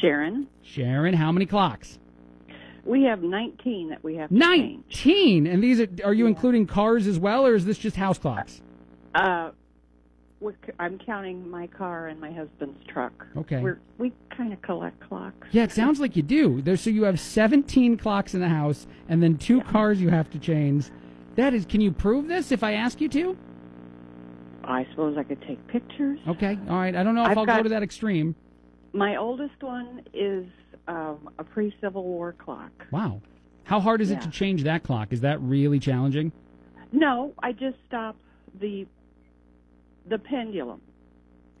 Sharon, Sharon, how many clocks? we have 19 that we have to change. 19. And these are, are you including cars as well, or is this just house clocks? Uh, we're, I'm counting my car and my husband's truck. Okay. We're, we kind of collect clocks. Yeah, it sounds like you do. There's, so you have 17 clocks in the house and then two cars you have to change. That is, can you prove this if I ask you to? I suppose I could take pictures. Okay, all right. I don't know if I've will go to that extreme. My oldest one is um, a pre-Civil War clock. Wow. How hard is it to change that clock? Is that really challenging? No, I just stop the the pendulum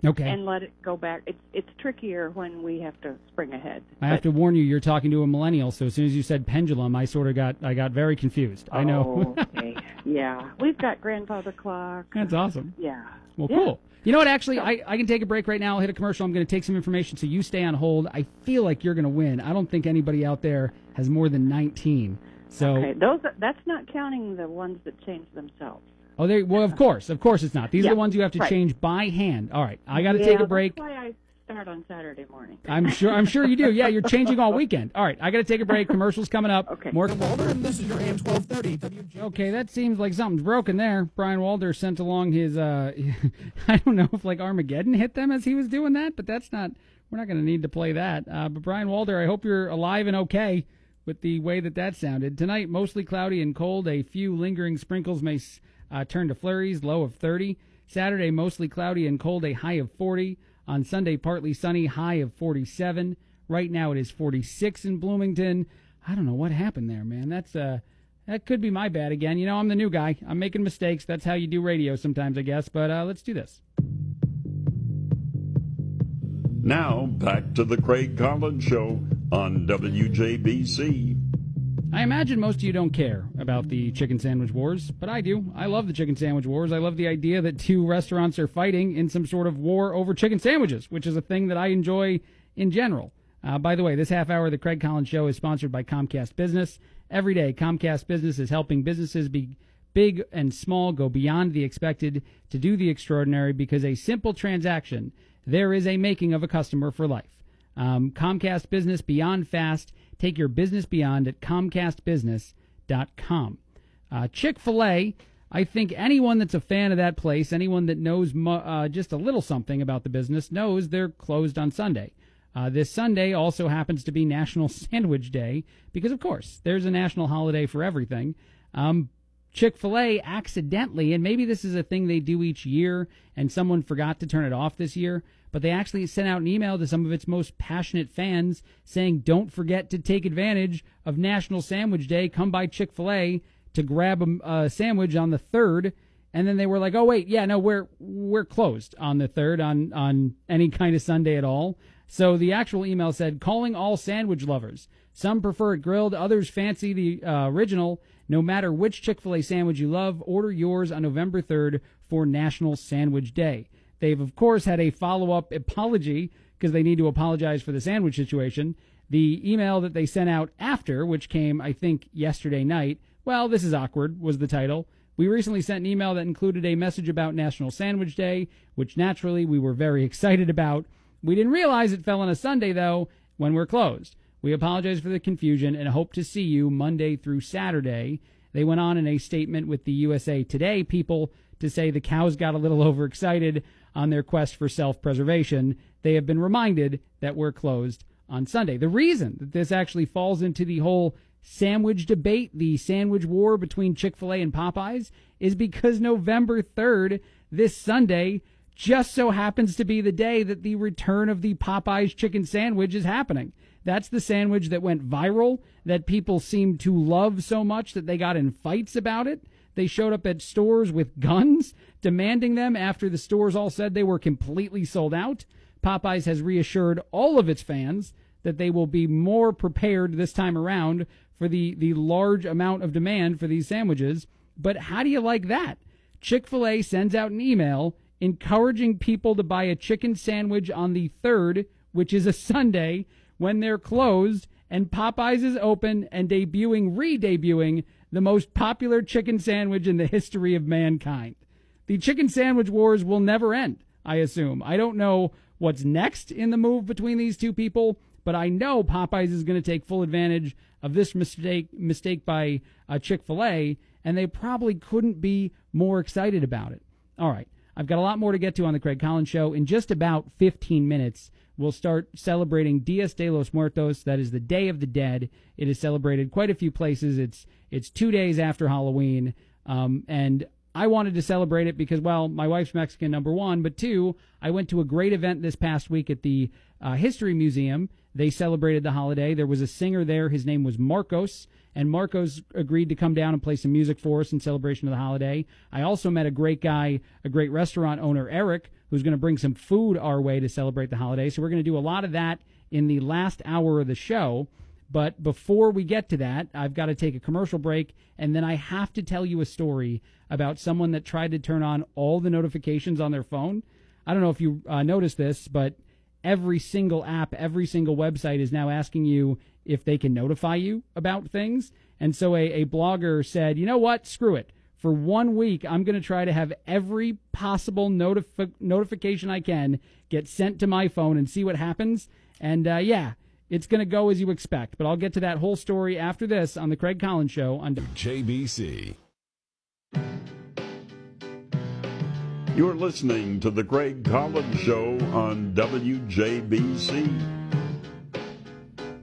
Okay. and let it go back. It's it's trickier when we have to spring ahead. I have to warn you, you're talking to a millennial, so as soon as you said pendulum, I sort of got I got very confused. I know. Oh, okay. yeah, we've got grandfather clock. That's awesome. Yeah. Well, Yeah. cool. You know what? Actually, I, I can take a break right now. I'll hit a commercial. I'm going to take some information, so you stay on hold. I feel like you're going to win. I don't think anybody out there has more than 19. So, Okay, those that's not counting the ones that change themselves. Oh, they well, of course, of course, it's not. These are the ones you have to right. change by hand. All right, I got to Yeah, take a break. That's why I start on Saturday morning. I'm sure. I'm sure you do. Yeah, you're changing all weekend. All right, I got to take a break. Commercials coming up. Okay. More. Walder, and this is your AM 1230 WJ. Okay, that seems like something's broken there. Brian Walder sent along his. uh I don't know if like Armageddon hit them as he was doing that, but that's not. We're not going to need to play that. Uh, but Brian Walder, I hope you're alive and okay with the way that that sounded tonight. Mostly cloudy and cold. A few lingering sprinkles may uh, turn to flurries. Low of 30. Saturday mostly cloudy and cold. A high of 40. On Sunday partly sunny. High of 47. Right now it is 46 in Bloomington. I don't know what happened there, man. That's uh that could be my bad again. You know, I'm the new guy. I'm making mistakes. That's how you do radio sometimes, I guess. But uh, let's do this. Now, back to the Craig Collins Show on WJBC. I imagine most of you don't care about the chicken sandwich wars, but I do. I love the chicken sandwich wars. I love the idea that two restaurants are fighting in some sort of war over chicken sandwiches, which is a thing that I enjoy in general. Uh, by the way, this half hour of the Craig Collins Show is sponsored by Comcast Business. Every day, Comcast Business is helping businesses be big and small go beyond the expected to do the extraordinary because a simple transaction, there is a making of a customer for life. Um, Comcast Business Beyond Fast. Take your business beyond at ComcastBusiness.com. Uh, Chick fil A, I think anyone that's a fan of that place, anyone that knows mu- uh, just a little something about the business, knows they're closed on Sunday. Uh, this Sunday also happens to be National Sandwich Day because, of course, there's a national holiday for everything. Um, Chick fil A accidentally, and maybe this is a thing they do each year and someone forgot to turn it off this year, but they actually sent out an email to some of its most passionate fans saying, don't forget to take advantage of National Sandwich Day. Come by Chick fil A to grab a, sandwich on the 3rd. And then they were like, oh, wait, yeah, no, we're, we're closed on the 3rd on, on any kind of Sunday at all. So the actual email said, calling all sandwich lovers. Some prefer it grilled, others fancy the uh, original. No matter which Chick fil A sandwich you love, order yours on November 3rd for National Sandwich Day. They've, of course, had a follow up apology because they need to apologize for the sandwich situation. The email that they sent out after, which came, I think, yesterday night, well, this is awkward, was the title. We recently sent an email that included a message about National Sandwich Day, which naturally we were very excited about. We didn't realize it fell on a Sunday, though, when we're closed. We apologize for the confusion and hope to see you Monday through Saturday. They went on in a statement with the USA Today people to say the cows got a little overexcited on their quest for self preservation. They have been reminded that we're closed on Sunday. The reason that this actually falls into the whole sandwich debate, the sandwich war between Chick fil A and Popeyes, is because November 3rd, this Sunday, just so happens to be the day that the return of the Popeyes chicken sandwich is happening. That's the sandwich that went viral, that people seemed to love so much that they got in fights about it. They showed up at stores with guns, demanding them after the stores all said they were completely sold out. Popeyes has reassured all of its fans that they will be more prepared this time around for the, the large amount of demand for these sandwiches. But how do you like that? Chick fil A sends out an email encouraging people to buy a chicken sandwich on the 3rd, which is a Sunday, when they're closed, and Popeyes is open and debuting, re debuting the most popular chicken sandwich in the history of mankind. The chicken sandwich wars will never end, I assume. I don't know what's next in the move between these two people, but I know Popeyes is going to take full advantage of this mistake mistake by uh, Chick Fil A, and they probably couldn't be more excited about it. All right, I've got a lot more to get to on the Craig Collins Show. In just about 15 minutes, we'll start celebrating Dias de los Muertos. That is the Day of the Dead. It is celebrated quite a few places. It's it's two days after Halloween, um, and I wanted to celebrate it because, well, my wife's Mexican, number one, but two, I went to a great event this past week at the uh, History Museum. They celebrated the holiday. There was a singer there. His name was Marcos, and Marcos agreed to come down and play some music for us in celebration of the holiday. I also met a great guy, a great restaurant owner, Eric, who's going to bring some food our way to celebrate the holiday. So we're going to do a lot of that in the last hour of the show. But before we get to that, I've got to take a commercial break, and then I have to tell you a story about someone that tried to turn on all the notifications on their phone. I don't know if you uh, noticed this, but every single app, every single website is now asking you if they can notify you about things. And so a, a blogger said, you know what? Screw it. For one week, I'm going to try to have every possible notif- notification I can get sent to my phone and see what happens. And uh, yeah, it's going to go as you expect. But I'll get to that whole story after this on the Craig Collins Show on JBC. You're listening to the Craig Collins Show on WJBC.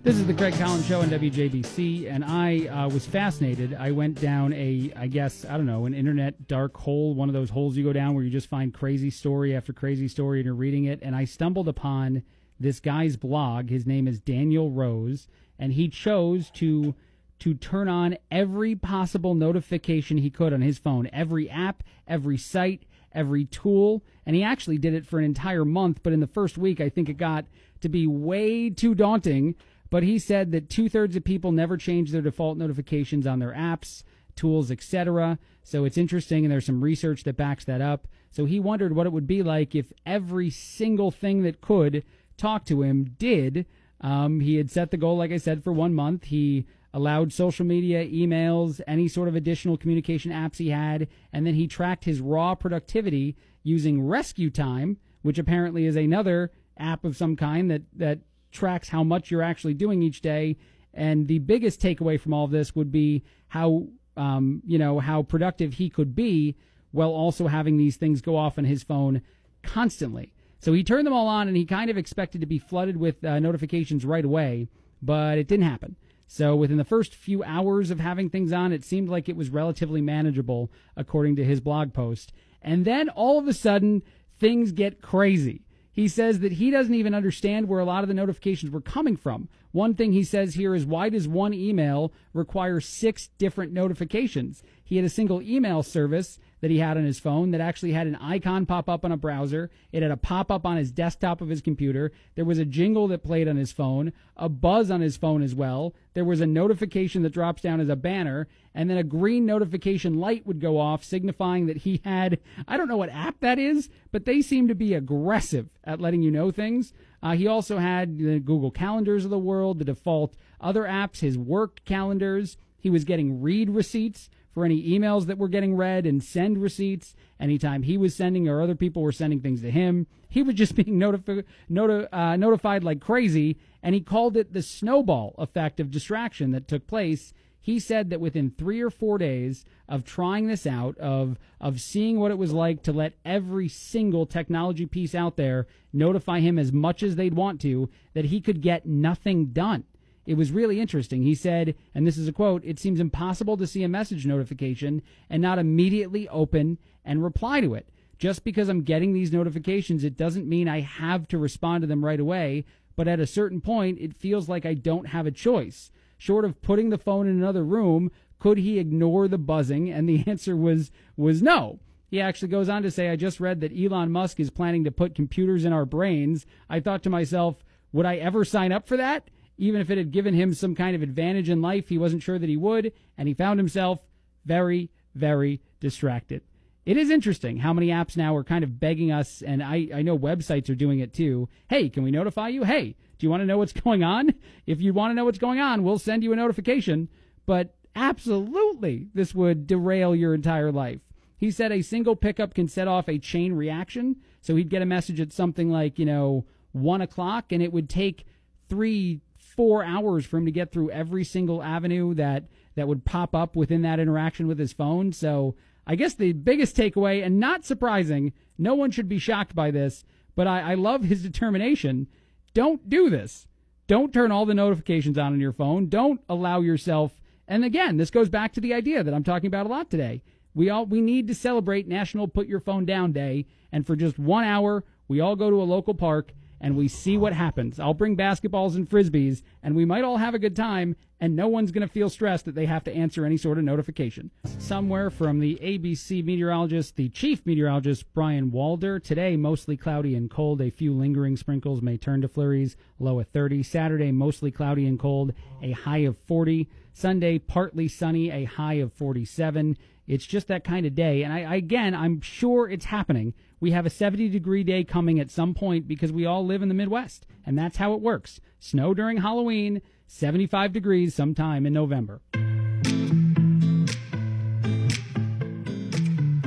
This is the Craig Collins Show on WJBC, and I uh, was fascinated. I went down a, I guess, I don't know, an internet dark hole, one of those holes you go down where you just find crazy story after crazy story and you're reading it. And I stumbled upon this guy's blog. His name is Daniel Rose, and he chose to to turn on every possible notification he could on his phone, every app, every site, every tool, and he actually did it for an entire month. But in the first week, I think it got to be way too daunting. But he said that two thirds of people never change their default notifications on their apps, tools, etc. So it's interesting, and there's some research that backs that up. So he wondered what it would be like if every single thing that could talk to him did. Um, he had set the goal, like I said, for one month. He allowed social media, emails, any sort of additional communication apps he had, and then he tracked his raw productivity using RescueTime, which apparently is another app of some kind that that tracks how much you're actually doing each day. And the biggest takeaway from all of this would be how um, you know how productive he could be while also having these things go off on his phone constantly. So he turned them all on, and he kind of expected to be flooded with uh, notifications right away, but it didn't happen. So within the first few hours of having things on, it seemed like it was relatively manageable, according to his blog post. And then all of a sudden, things get crazy. He says that he doesn't even understand where a lot of the notifications were coming from. One thing he says here is why does one email require six different notifications? He had a single email service that he had on his phone that actually had an icon pop up on a browser. It had a pop up on his desktop of his computer. There was a jingle that played on his phone, a buzz on his phone as well. There was a notification that drops down as a banner, and then a green notification light would go off signifying that he had, I don't know what app that is, but they seem to be aggressive at letting you know things. Uh, he also had the Google Calendars of the world, the default other apps, his work calendars. He was getting read receipts for any emails that were getting read and send receipts anytime he was sending or other people were sending things to him. He was just being notifi- noti- uh, notified like crazy, and he called it the snowball effect of distraction that took place. He said that within three or four days of trying this out, of of seeing what it was like to let every single technology piece out there notify him as much as they'd want to, that he could get nothing done. It was really interesting. He said, and this is a quote, it seems impossible to see a message notification and not immediately open and reply to it. Just because I'm getting these notifications, it doesn't mean I have to respond to them right away, but at a certain point, it feels like I don't have a choice. Short of putting the phone in another room, could he ignore the buzzing? And the answer was was no. He actually goes on to say, I just read that Elon Musk is planning to put computers in our brains. I thought to myself, would I ever sign up for that? Even if it had given him some kind of advantage in life, he wasn't sure that he would, and he found himself very, very distracted. It is interesting how many apps now are kind of begging us, and I, I know websites are doing it too. Hey, can we notify you? Hey, do you want to know what's going on? If you want to know what's going on, we'll send you a notification. But absolutely, this would derail your entire life. He said a single pickup can set off a chain reaction. So he'd get a message at something like, you know, one o'clock, and it would take three, four hours for him to get through every single avenue that that would pop up within that interaction with his phone. So I guess the biggest takeaway, and not surprising, no one should be shocked by this, but I, I love his determination. Don't do this. Don't turn all the notifications on on your phone. Don't allow yourself. And again, this goes back to the idea that I'm talking about a lot today. We all we need to celebrate National Put Your Phone Down Day, and for just one hour, we all go to a local park and we see what happens. I'll bring basketballs and frisbees, and we might all have a good time, and no one's going to feel stressed that they have to answer any sort of notification. Somewhere from the ABC meteorologist, the chief meteorologist, Brian Walder. Today, mostly cloudy and cold. A few lingering sprinkles may turn to flurries, low of 30. Saturday, mostly cloudy and cold, a high of 40. Sunday, partly sunny, a high of 47. It's just that kind of day. And I, I, again, I'm sure it's happening. We have a 70 degree day coming at some point because we all live in the Midwest. And that's how it works. Snow during Halloween, 75 degrees sometime in November.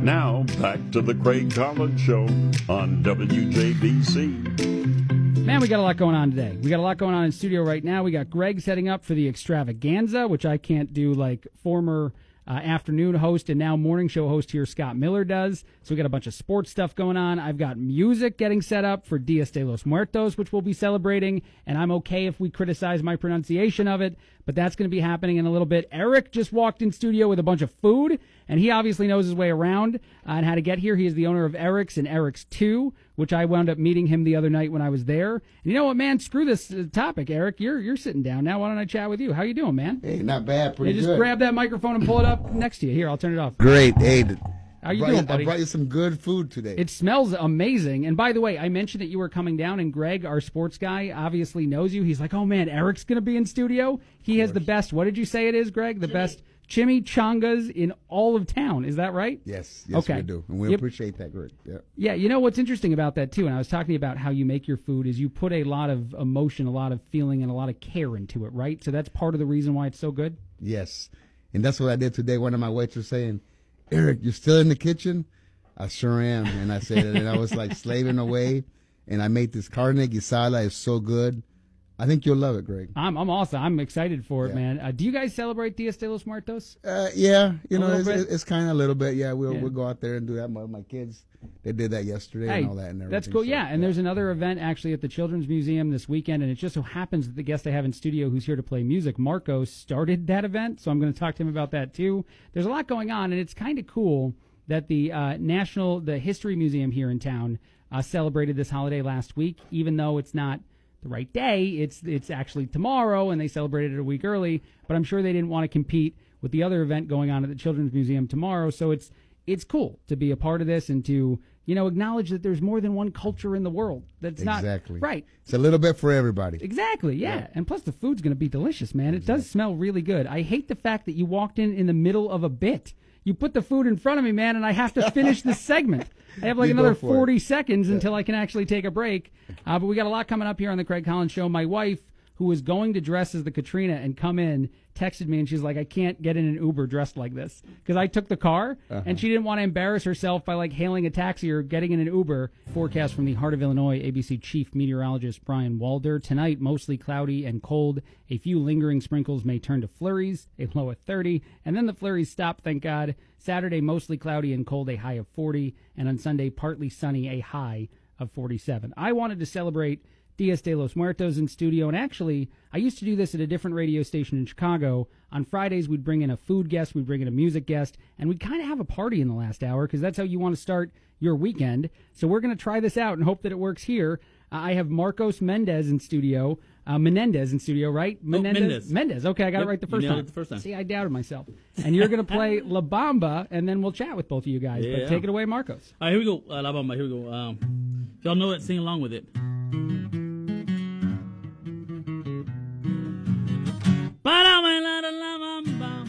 Now, back to the Craig Collins Show on WJBC. Man, we got a lot going on today. We got a lot going on in studio right now. We got Greg setting up for the extravaganza, which I can't do like former uh, afternoon host and now morning show host here, Scott Miller, does. So we got a bunch of sports stuff going on. I've got music getting set up for Dias de los Muertos, which we'll be celebrating. And I'm okay if we criticize my pronunciation of it, but that's going to be happening in a little bit. Eric just walked in studio with a bunch of food, and he obviously knows his way around uh, and how to get here. He is the owner of Eric's and Eric's 2, which I wound up meeting him the other night when I was there. And you know what, man? Screw this uh, topic, Eric. You're you're sitting down now. Why don't I chat with you? How you doing, man? Hey, not bad. Pretty Hey, just good. grab that microphone and pull it up next to you. Here, I'll turn it off. Great. Hey, th- How you brought doing, buddy? I brought you some good food today. It smells amazing. And by the way, I mentioned that you were coming down, and Greg, our sports guy, obviously knows you. He's like, "Oh man, Eric's going to be in studio. He has the best. What did you say it is, Greg? The best chimichangas in all of town. Is that right? yes, yes, Okay. we do, and we Yep. appreciate that. Greg. Yeah. Yeah, you know what's interesting about that too, and I was talking about how you make your food is you put a lot of emotion, a lot of feeling, and a lot of care into it, right? So that's part of the reason why it's so good. Yes, and that's what I did today. One of my waiters was saying, "Eric, you're still in the kitchen." I sure am, and I said, and I was like slaving away, and I made this carne guisada. It's so good. I think you'll love it, Greg. I'm I'm awesome. I'm excited for it, Yeah. man. Uh, do you guys celebrate Dias de los Muertos? Uh, yeah, you A know, it's, it's kind of a little bit. Yeah, we'll Yeah. we'll go out there and do that. My, my kids, they did that yesterday Hey, and all that. And everything. that's cool. so, yeah, and there's another event actually at the Children's Museum this weekend, and it just so happens that the guest I have in studio who's here to play music, Marco, started that event. So I'm going to talk to him about that too. There's a lot going on, and it's kind of cool that the uh, National, the History Museum here in town, uh, celebrated this holiday last week, even though it's not the right day. It's it's actually tomorrow, and they celebrated it a week early. But I'm sure they didn't want to compete with the other event going on at the Children's Museum tomorrow. So it's it's cool to be a part of this and to you know acknowledge that there's more than one culture in the world. That's not exactly right. It's a little bit for everybody. Exactly, yeah. And plus, the food's going to be delicious, man. It does smell really good. I hate the fact that you walked in in the middle of a bit. You put the food in front of me, man, and I have to finish this segment. I have like You another for it. 40 seconds until I can actually take a break. Uh, but we got a lot coming up here on the Craig Collins Show. My wife, who was going to dress as the Catrina and come in, texted me and she's like, I can't get in an Uber dressed like this because I took the car Uh-huh. and she didn't want to embarrass herself by like hailing a taxi or getting in an Uber. Forecast from the Heart of Illinois, ABC Chief Meteorologist Brian Walder. Tonight, mostly cloudy and cold. A few lingering sprinkles may turn to flurries, a low of 30, and then the flurries stop, thank God. Saturday, mostly cloudy and cold, a high of 40, and on Sunday, partly sunny, a high of 47. I wanted to celebrate Dias de los Muertos in studio, and actually, I used to do this at a different radio station in Chicago. On Fridays, we'd bring in a food guest, we'd bring in a music guest, and we'd kind of have a party in the last hour because that's how you want to start your weekend. So we're going to try this out and hope that it works here. Uh, I have Marcos Mendez in studio. Uh, Menendez in studio, right? Menendez. Mendez. Mendez. Okay, I got Yep, it right the first time. it the first time. See, I doubted myself. And you're going to play La Bamba, and then we'll chat with both of you guys. Yeah. But take it away, Marcos. All right, here we go. Uh, La Bamba, here we go. Um, y'all know it, sing along with it. La bamba,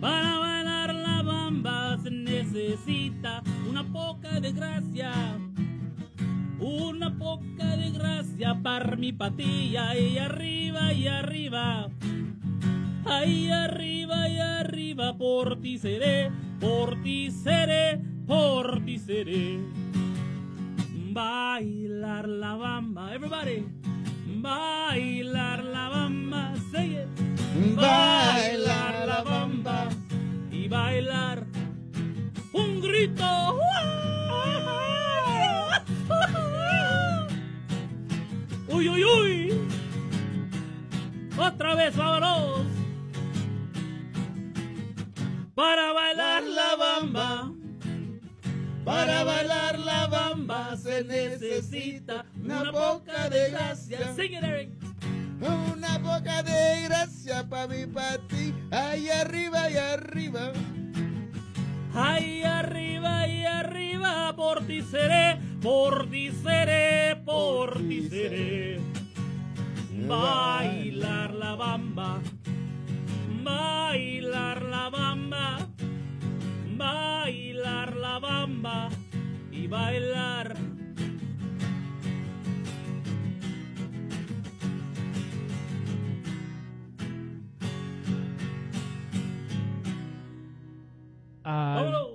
para bailar la bamba se necesita una poca de gracia, una poca de gracia para mi patilla y arriba y arriba. Ahí arriba y arriba por ti seré, por ti seré, por ti seré. Bailar la bamba, everybody. Bailar Bailar la bamba y bailar un grito. Uy, uy, uy. Otra vez, vámonos. Para bailar la bamba. Para bailar la bamba se necesita una poca de gracia. Sing Eric. Una poca de gracia para mí, para ti. Ahí arriba y arriba. Ahí arriba y arriba, por ti seré, por ti seré, por ti seré. Bailar la bamba, bailar la bamba, bailar la bamba y bailar. Uh,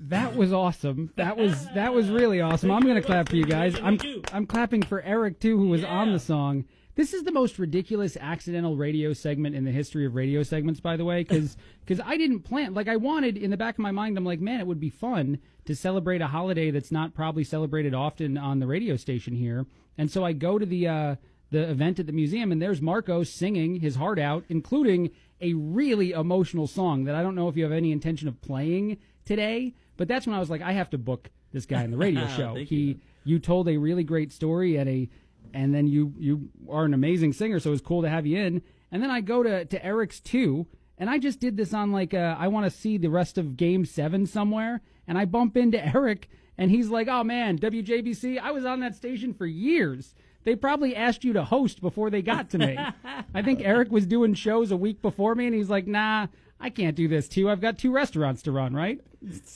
that was awesome. That was that was really awesome. I'm going to clap for you guys. I'm I'm clapping for Eric too, who was on the song. This is the most ridiculous accidental radio segment in the history of radio segments, by the way, because because I didn't plan. Like I wanted in the back of my mind, I'm like, man, it would be fun to celebrate a holiday that's not probably celebrated often on the radio station here. And so I go to the uh, the event at the museum, and there's Marco singing his heart out, including a really emotional song that I don't know if you have any intention of playing today. But that's when I was like, I have to book this guy in the radio show. He you told a really great story at a and then you you are an amazing singer, so it was cool to have you in. And then I go to to Eric's too, and I just did this on like uh, I want to see the rest of Game Seven somewhere, and I bump into Eric, and he's like, "Oh man, WJBC, I was on that station for years." They probably asked you to host before they got to me. I think Eric was doing shows a week before me, and he's like, "Nah, I can't do this too. I've got two restaurants to run, right?"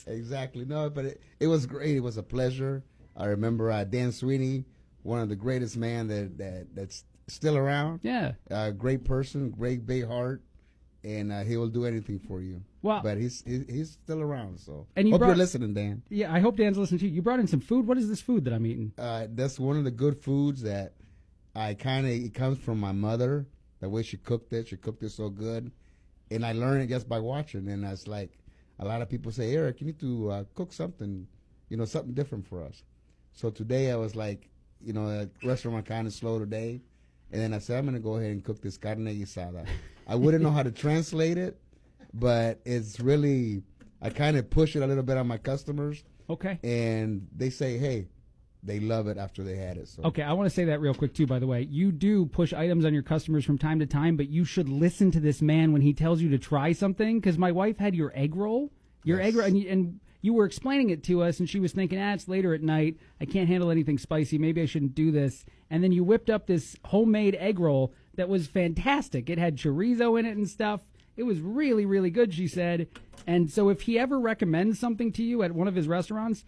Exactly. No, but it, it was great. It was a pleasure. I remember uh, Dan Sweeney, one of the greatest man that, that that's still around. Yeah. Uh, great person, great big heart, and uh, he will do anything for you. Wow. But he's he's still around. So And you hope brought- you're listening, Dan. Yeah, I hope Dan's listening to you. You brought in some food. What is this food that I'm eating? Uh, that's one of the good foods that I kind of it comes from my mother. The way she cooked it, she cooked it so good, and I learned it just by watching. And it's like a lot of people say, Eric, you need to uh, cook something, you know, something different for us. So today I was like, you know, the restaurant kind of slow today, and then I said I'm gonna go ahead and cook this carne guisada. I wouldn't know how to translate it, but it's really I kind of push it a little bit on my customers. Okay. And they say, hey, they love it after they had it. So Okay, I want to say that real quick too. By the way, you do push items on your customers from time to time, but you should listen to this man when he tells you to try something. Because my wife had your egg roll, your egg roll, and and you were explaining it to us, and she was thinking, "Ah, it's later at night. I can't handle anything spicy. Maybe I shouldn't do this." And then you whipped up this homemade egg roll that was fantastic. It had chorizo in it and stuff. It was really, really good, she said. And so if he ever recommends something to you at one of his restaurants,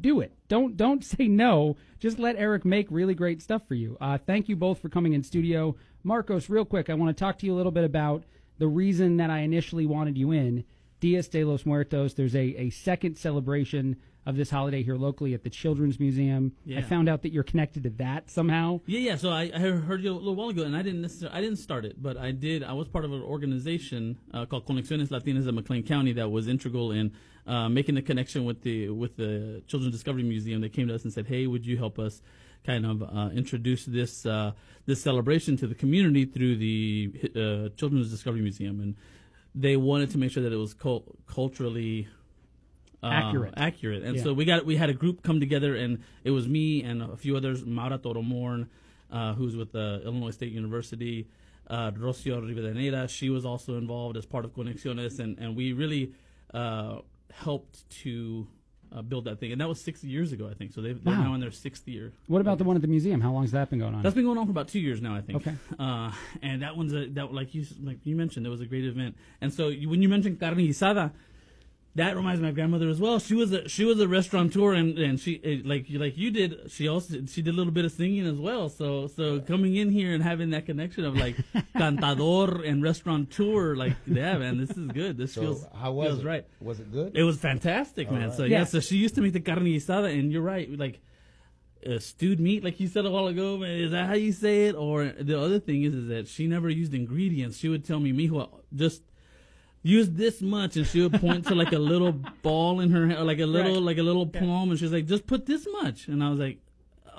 do it. Don't don't say no. Just let Eric make really great stuff for you. Uh, thank you both for coming in studio. Marcos, real quick, I want to talk to you a little bit about the reason that I initially wanted you in. Dias de los Muertos. There's a, a second celebration of this holiday here locally at the Children's Museum. I found out that you're connected to that somehow. Yeah, yeah. So I, I heard you a little while ago, and I didn't necessarily, I didn't start it, but I did. I was part of an organization uh, called Conexiones Latinas of McLean County that was integral in uh, making the connection with the with the Children's Discovery Museum. They came to us and said, "Hey, would you help us kind of uh, introduce this uh, this celebration to the community through the uh, Children's Discovery Museum?" And they wanted to make sure that it was cul- culturally uh, Accurate. accurate. And Yeah. so we got we had a group come together, and it was me and a few others, Maura Toro-Morn, uh, who's with the Illinois State University, uh, Rocio Rivadeneira. She was also involved as part of Conexiones, and and we really uh, helped to. Uh, build that thing, and that was six years ago, I think. So they're Wow. now in their sixth year. What about the one at the museum? How long has that been going on? That's been going on for about two years now, I think. Okay. Uh, and that one's a, that like you like you mentioned, it was a great event. And so you, when you mentioned carne guisada, that reminds me of my grandmother as well. She was a she was a restaurateur, and and she eh, like like you did. She also she did a little bit of singing as well. So so coming in here and having that connection of like cantador and restaurateur, like yeah, man, this is good. This So, feels how was feels it? right. Was it good? It was fantastic, All man. right. So yeah. Yeah. so she used to make the carne guisada, and you're right, like uh, stewed meat, like you said a while ago. Man, is that how you say it? Or the other thing is, is that she never used ingredients. She would tell me, "Mijo, just use this much," and she would point to like a little ball in her hand, or like a little, Right. like a little palm, and she's like, "Just put this much," and I was like.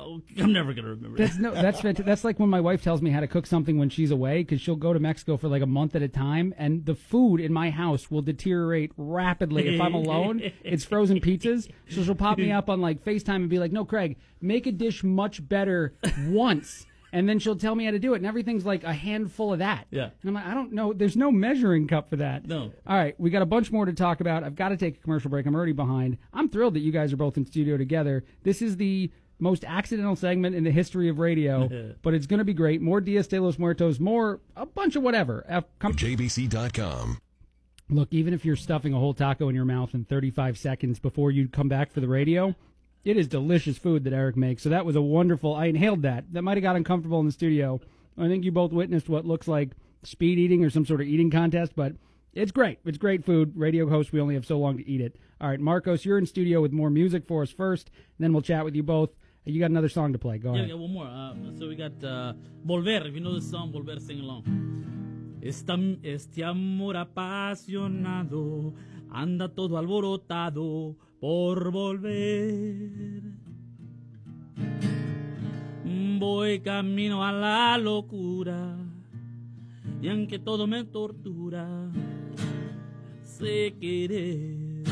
Oh, I'm never gonna remember. That's that. no. That's fant- that's like when my wife tells me how to cook something when she's away because she'll go to Mexico for like a month at a time, and the food in my house will deteriorate rapidly if I'm alone. it's frozen pizzas, so she'll pop me up on like Facetime and be like, "No, Craig, make a dish much better once." And then she'll tell me how to do it, and everything's like a handful of that. Yeah. And I'm like, I don't know. There's no measuring cup for that. No. All right, we got a bunch more to talk about. I've got to take a commercial break. I'm already behind. I'm thrilled that you guys are both in studio together. This is the most accidental segment in the history of radio, but it's going to be great. More Dias de los Muertos, more a bunch of whatever. Uh, come- JBC.com. Look, even if you're stuffing a whole taco in your mouth in 35 seconds before you come back for the radio, it is delicious food that Eric makes. So that was a wonderful. I inhaled that. That might have got uncomfortable in the studio. I think you both witnessed what looks like speed eating or some sort of eating contest, but it's great. It's great food. Radio host, we only have so long to eat it. All right, Marcos, you're in studio with more music for us first, and then we'll chat with you both. You got another song to play. Go Yeah, ahead. yeah, one more. Uh, so we got uh, Volver. If you know the song, Volver, sing along. Esta, este amor apasionado anda todo alborotado por volver. Voy camino a la locura y aunque todo me tortura, sé querer.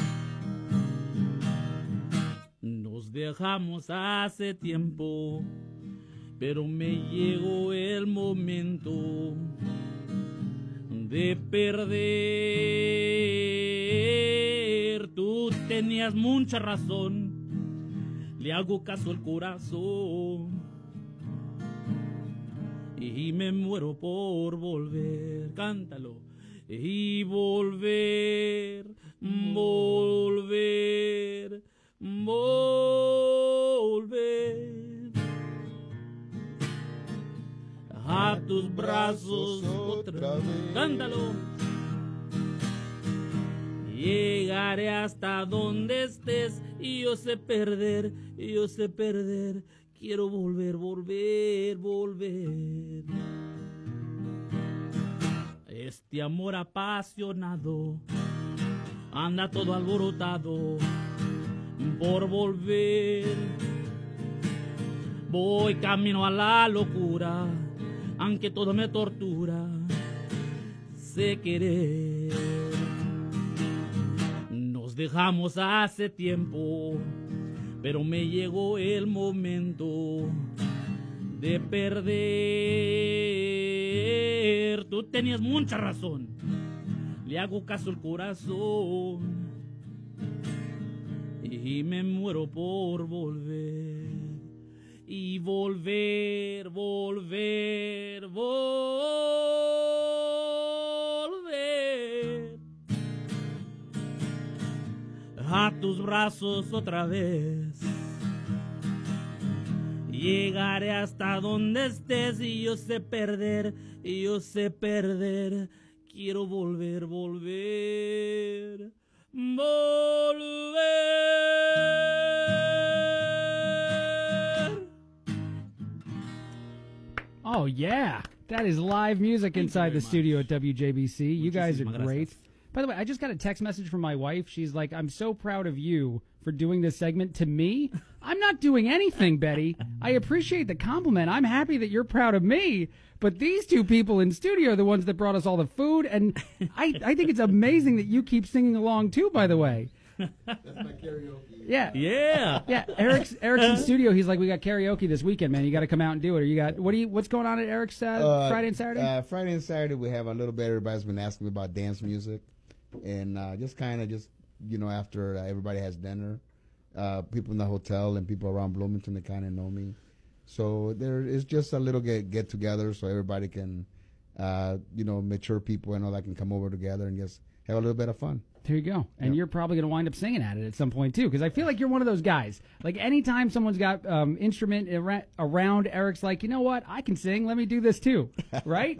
Nos dejamos hace tiempo, pero me llegó el momento de perder. Tenías mucha razón, le hago caso al corazón y me muero por volver. Cántalo. Y volver, volver, volver a tus brazos otra vez. Cántalo. Llegaré hasta donde estés y yo sé perder, y yo sé perder. Quiero volver, volver, volver. Este amor apasionado anda todo alborotado por volver. Voy camino a la locura, aunque todo me tortura. Sé querer. Dejamos hace tiempo, pero me llegó el momento de perder. Tú tenías mucha razón, le hago caso al corazón y me muero por volver. Y volver, volver, volver. A tus brazos otra vez. Llegaré hasta donde estés y yo sé perder, y yo sé perder. Quiero volver, volver, volver. Oh yeah, that is live music inside the studio at WJBC. You guys are great. By the way, I just got a text message from my wife. She's like, "I'm so proud of you for doing this segment to me. I'm not doing anything, Betty. I appreciate the compliment. I'm happy that you're proud of me." But these two people in studio are the ones that brought us all the food, and I, I think it's amazing that you keep singing along too. By the way, That's my karaoke. yeah, Yeah. yeah. Eric's Eric's in studio. He's like, "We got karaoke this weekend, man. You got to come out and do it." Or you got what do you? What's going on at Eric's uh, Uh, Friday and Saturday? Uh, Friday and Saturday we have a little bit. Everybody's been asking me about dance music, and uh, just kind of just you know after uh, everybody has dinner, uh, people in the hotel and people around Bloomington they kind of know me, so there is just a little get get together so everybody can, uh, you know, mature people and all that can come over together and just have a little bit of fun. There you go. And you're probably going to wind up singing at it at some point too, because I feel like you're one of those guys. Like anytime someone's got um, instrument ara- around, Eric's like, you know what? I can sing. Let me do this too. Right?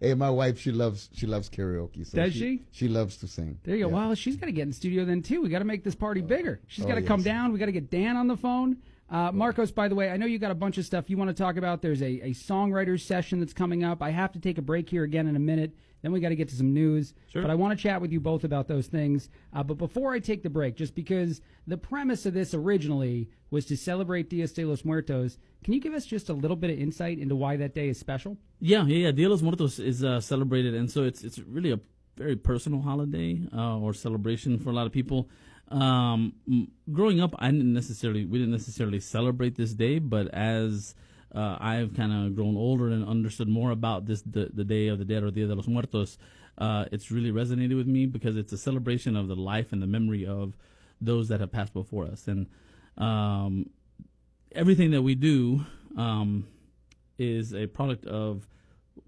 Hey, my wife she loves she loves karaoke. So Does she? She loves to sing. there you go. Yeah. Well, she's got to get in the studio then too. We got to make this party bigger. She's Oh, got to come down. We got to get Dan on the phone. Uh, Marcos, by the way, I know you got a bunch of stuff you want to talk about. There's a, a songwriters session that's coming up. I have to take a break here again in a minute. Then we got to get to some news. Sure. But I want to chat with you both about those things. Uh, but before I take the break, just because the premise of this originally was to celebrate Dias de los Muertos, can you give us just a little bit of insight into why that day is special? Yeah, yeah, yeah. Dia de los Muertos is uh, celebrated, and so it's it's really a very personal holiday uh, or celebration for a lot of people. Um, growing up, I didn't necessarily we didn't necessarily celebrate this day, but as uh, I've kind of grown older and understood more about this the, the Day of the Dead or Dia de los Muertos, uh, it's really resonated with me because it's a celebration of the life and the memory of those that have passed before us, and um, everything that we do um, is a product of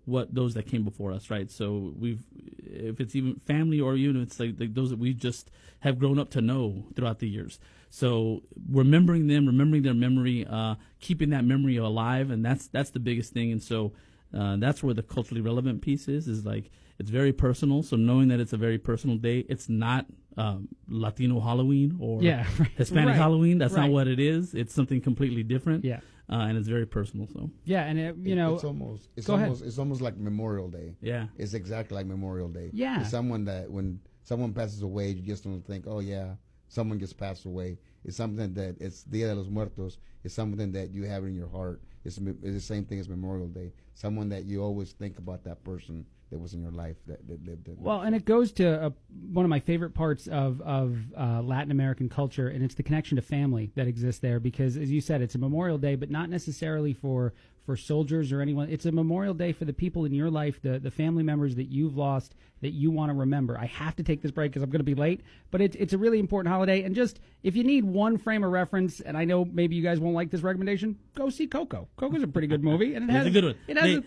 what those that came before us, right? So we've, if it's even family or even it's like, like those that we just have grown up to know throughout the years. So remembering them, remembering their memory, uh, keeping that memory alive, and that's that's the biggest thing. And so uh, that's where the culturally relevant piece is. Is like it's very personal. So knowing that it's a very personal day, it's not um, Latino Halloween or Yeah, right. Hispanic Right. Halloween. That's Right. not what it is. It's something completely different. Yeah. Uh, and it's very personal. So Yeah, and it, you know, it's almost it's go ahead. almost it's almost like Memorial Day. Yeah. it's exactly like Memorial Day. Yeah. it's someone that when someone passes away, you just don't think, oh yeah, someone just passed away. It's something that it's Dia de los Muertos. It's something that you have in your heart. It's, it's the same thing as Memorial Day. Someone that you always think about that person that was in your life that, that lived it. Well, and it goes to uh, one of my favorite parts of of uh, Latin American culture, and it's the connection to family that exists there. Because, as you said, it's a Memorial Day, but not necessarily for for soldiers or anyone. It's a Memorial Day for the people in your life, the the family members that you've lost that you want to remember. I have to take this break because I'm going to be late, but it's it's a really important holiday. And just if you need one frame of reference, and I know maybe you guys won't like this recommendation, go see Coco. Coco's a pretty good movie, and it it's has a good one. It has. They- a,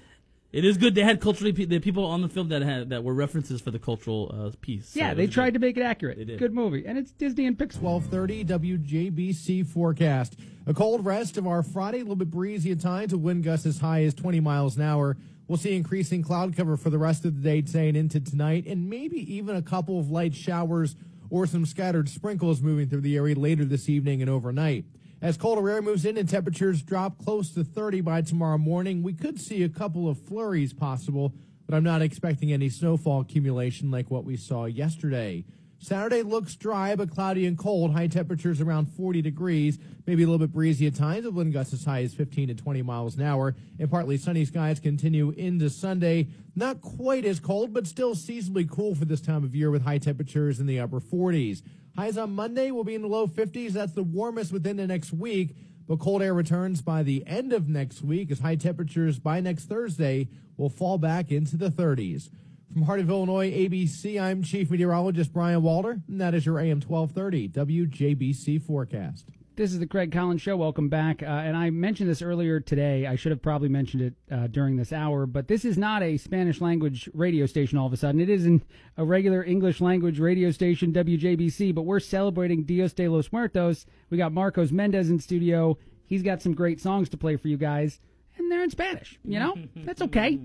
it is good. They had culturally pe- the people on the film that had that were references for the cultural uh, piece. So yeah, it they tried good. to make it accurate. did. Good movie, and it's Disney and Pixar. 1230 WJBC forecast. A cold rest of our Friday, a little bit breezy at times, with wind gusts as high as 20 miles an hour. We'll see increasing cloud cover for the rest of the day today and into tonight, and maybe even a couple of light showers or some scattered sprinkles moving through the area later this evening and overnight. As colder air moves in and temperatures drop close to 30 by tomorrow morning, we could see a couple of flurries possible, but I'm not expecting any snowfall accumulation like what we saw yesterday. Saturday looks dry but cloudy and cold. High temperatures around 40 degrees, maybe a little bit breezy at times, with wind gusts as high as 15 to 20 miles an hour. And partly sunny skies continue into Sunday. Not quite as cold, but still seasonably cool for this time of year with high temperatures in the upper 40s. Highs on Monday will be in the low 50s. That's the warmest within the next week. But cold air returns by the end of next week as high temperatures by next Thursday will fall back into the 30s. From Heart of Illinois, ABC, I'm Chief Meteorologist Brian Walter, and that is your AM 1230 WJBC forecast. This is the Craig Collins Show. Welcome back. Uh, and I mentioned this earlier today. I should have probably mentioned it uh, during this hour, but this is not a Spanish language radio station all of a sudden. It isn't a regular English language radio station, WJBC, but we're celebrating Dios de los Muertos. We got Marcos Mendez in studio. He's got some great songs to play for you guys, and they're in Spanish. You know? That's okay.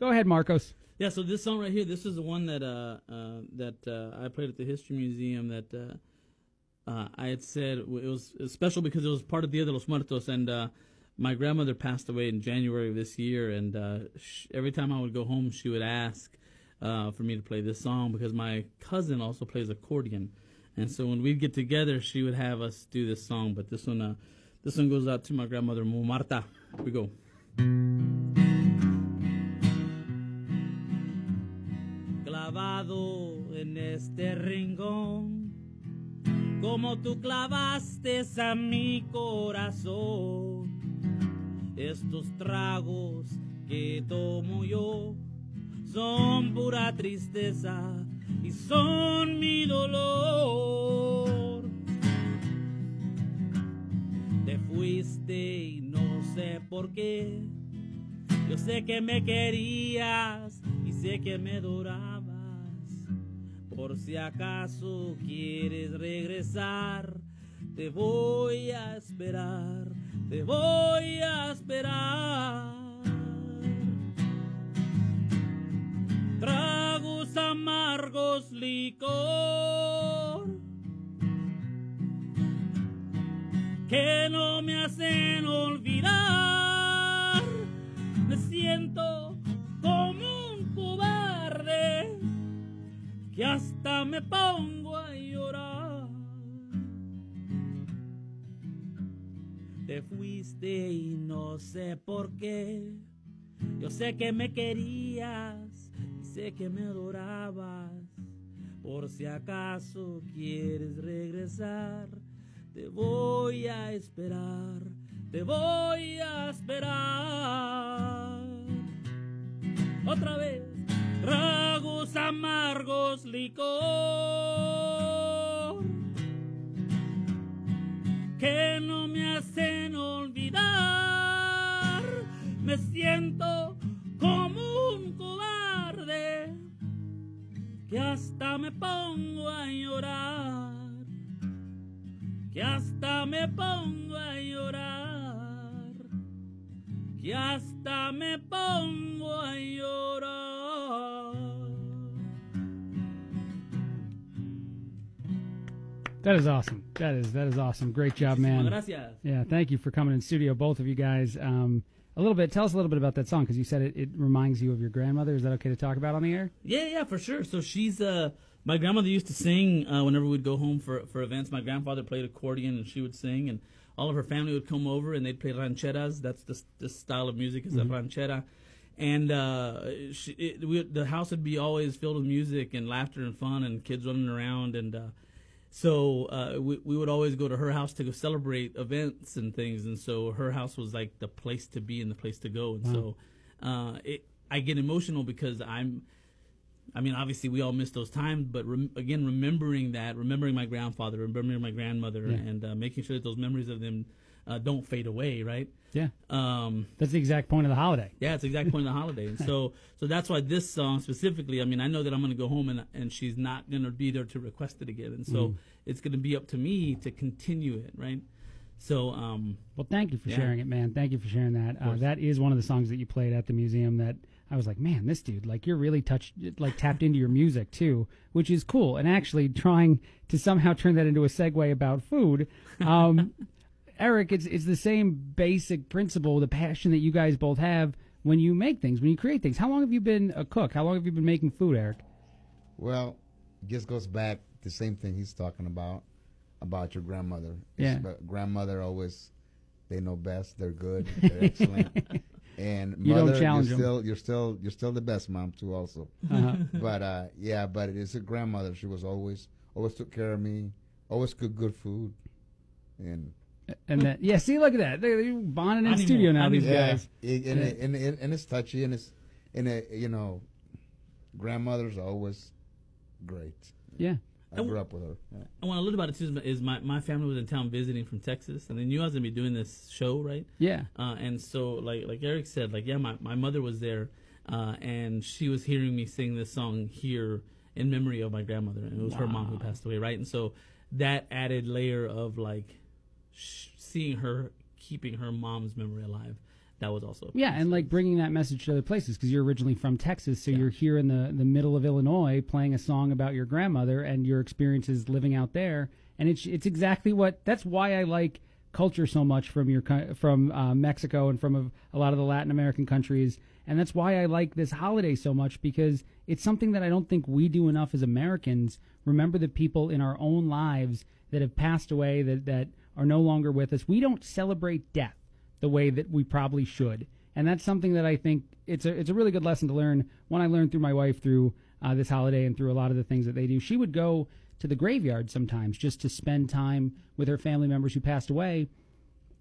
Go ahead, Marcos. Yeah, so this song right here, this is the one that uh, uh, that uh, I played at the History Museum. That uh, I had said it was, special because it was part of Dia de los Muertos, and uh, my grandmother passed away in January of this year. And uh, sh- every time I would go home, she would ask uh, for me to play this song because my cousin also plays accordion, and so when we'd get together, she would have us do this song. But this one, uh, this one goes out to my grandmother, Marta. Here we go. clavado en este rincón, como tú clavaste a mi corazón. Estos tragos que tomo yo son pura tristeza y son mi dolor. Te fuiste y no sé por qué. Yo sé que me querías y sé que me adorabas. Por si acaso quieres regresar, te voy a esperar, te voy a esperar. Tragos amargos licor que no me hacen olvidar. Me siento que hasta me pongo a llorar. Te fuiste y no sé por qué. Yo sé que me querías y sé que me adorabas. Por si acaso quieres regresar, te voy a esperar, te voy a esperar. Otra vez, tragos amargos licor que no me hacen olvidar. Me siento como un cobarde que hasta me pongo a llorar, que hasta me pongo a llorar, que hasta me pongo a llorar. That is awesome. That is that is awesome. Great job, man. gracias. Yeah, thank you for coming in studio, both of you guys. Um, a little bit. Tell us a little bit about that song because you said it, it reminds you of your grandmother. Is that okay to talk about on the air? Yeah, yeah, for sure. So she's uh my grandmother used to sing uh, whenever we'd go home for for events. My grandfather played accordion and she would sing, and all of her family would come over and they'd play rancheras. That's the the style of music is Mhm. a ranchera. And uh, she, it, we, the house would be always filled with music and laughter and fun and kids running around and uh, so uh, we we would always go to her house to go celebrate events and things, and so her house was like the place to be and the place to go. And so uh, it, I get emotional because I'm. I mean, obviously, we all miss those times, but rem- again, remembering that, remembering my grandfather, remembering my grandmother, Yeah. and uh, making sure that those memories of them uh, don't fade away, right? Yeah. Um, That's the exact point of the holiday. yeah, it's the exact point of the holiday, and so so that's why this song specifically. I mean, I know that I'm going to go home and and she's not going to be there to request it again, and so Mm. it's going to be up to me to continue it, right? So, um, Well, thank you for yeah. sharing it, man. Thank you for sharing that. Uh, that is one of the songs that you played at the museum that I was like, man, this dude, like, you're really touched, like, tapped into your music too, which is cool. And actually, trying to somehow turn that into a segue about food, um, Eric, it's it's the same basic principle, the passion that you guys both have when you make things, when you create things. How long have you been a cook? How long have you been making food, Eric? Well, it just goes back the same thing he's talking about about your grandmother. Yeah. But grandmother always they know best. They're good. They're excellent. And You don't mother, challenge you're still you're still you're still the best mom too also. Uh-huh. but uh, yeah, but it is a grandmother. She was always always took care of me. Always cooked good food. And And that, yeah, see, look at that. They're they're bonding in Animal, studio now, these yeah, guys. it- and, Yeah. it- and, it- and it's touchy and it's and it, you know, grandmothers always great. Yeah. I grew up with her. Yeah. I want a little about it too. Is my, my family was in town visiting from Texas, and they knew I was gonna be doing this show, right? Yeah. Uh, and so, like like Eric said, like yeah, my, my mother was there, uh, and she was hearing me sing this song here in memory of my grandmother, and it was her mom who passed away, right? And so that added layer of like sh- seeing her keeping her mom's memory alive. That was also Yeah, and like bringing that message to other places because you're originally from Texas, so you're here in the the middle of Illinois playing a song about your grandmother and your experiences living out there, and it's it's exactly what that's why I like culture so much from your from uh, Mexico and from a, a lot of the Latin American countries, and that's why I like this holiday so much because it's something that I don't think we do enough as Americans. Remember the people in our own lives that have passed away that that are no longer with us. We don't celebrate death the way that we probably should. And that's something that I think it's a it's a really good lesson to learn. One I learned through my wife through uh, this holiday and through a lot of the things that they do. She would go to the graveyard sometimes just to spend time with her family members who passed away.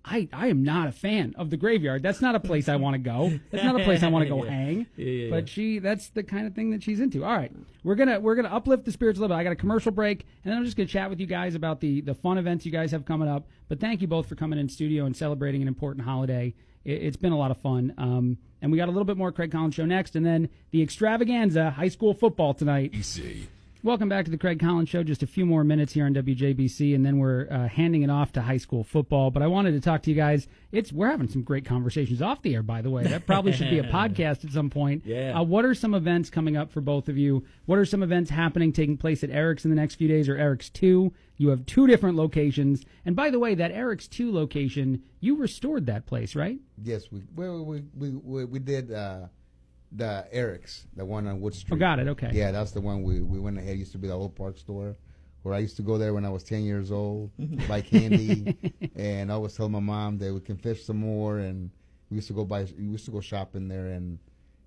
I, I am not a fan of the graveyard. That's not a place I want to go. That's not a place I want to go Yeah. hang. Yeah, yeah, But she that's the kind of thing that she's into. All right. We're gonna we're gonna uplift the spirits a little bit. I got a commercial break and then I'm just gonna chat with you guys about the the fun events you guys have coming up. But thank you both for coming in studio and celebrating an important holiday. It, it's been a lot of fun. Um and we got a little bit more Craig Collins show next and then the extravaganza high school football tonight. Welcome back to the Craig Collins Show. Just a few more minutes here on WJBC, and then we're uh, handing it off to high school football. But I wanted to talk to you guys. It's we're having some great conversations off the air, by the way. That probably should be a podcast at some point. Yeah. Uh, what are some events coming up for both of you? What are some events happening, taking place at Eric's in the next few days, or Eric's two? You have two different locations, and by the way, that Eric's two location, you restored that place, right? Yes, we we we we, we, we did uh, the Eric's, the one on Wood Street. Oh, got it, okay. Yeah, that's the one we we went ahead. It used to be the old park store, where I used to go there when I was ten years old, buy candy, and I always tell my mom that we can fish some more, and we used to go buy, we used to go shopping there, and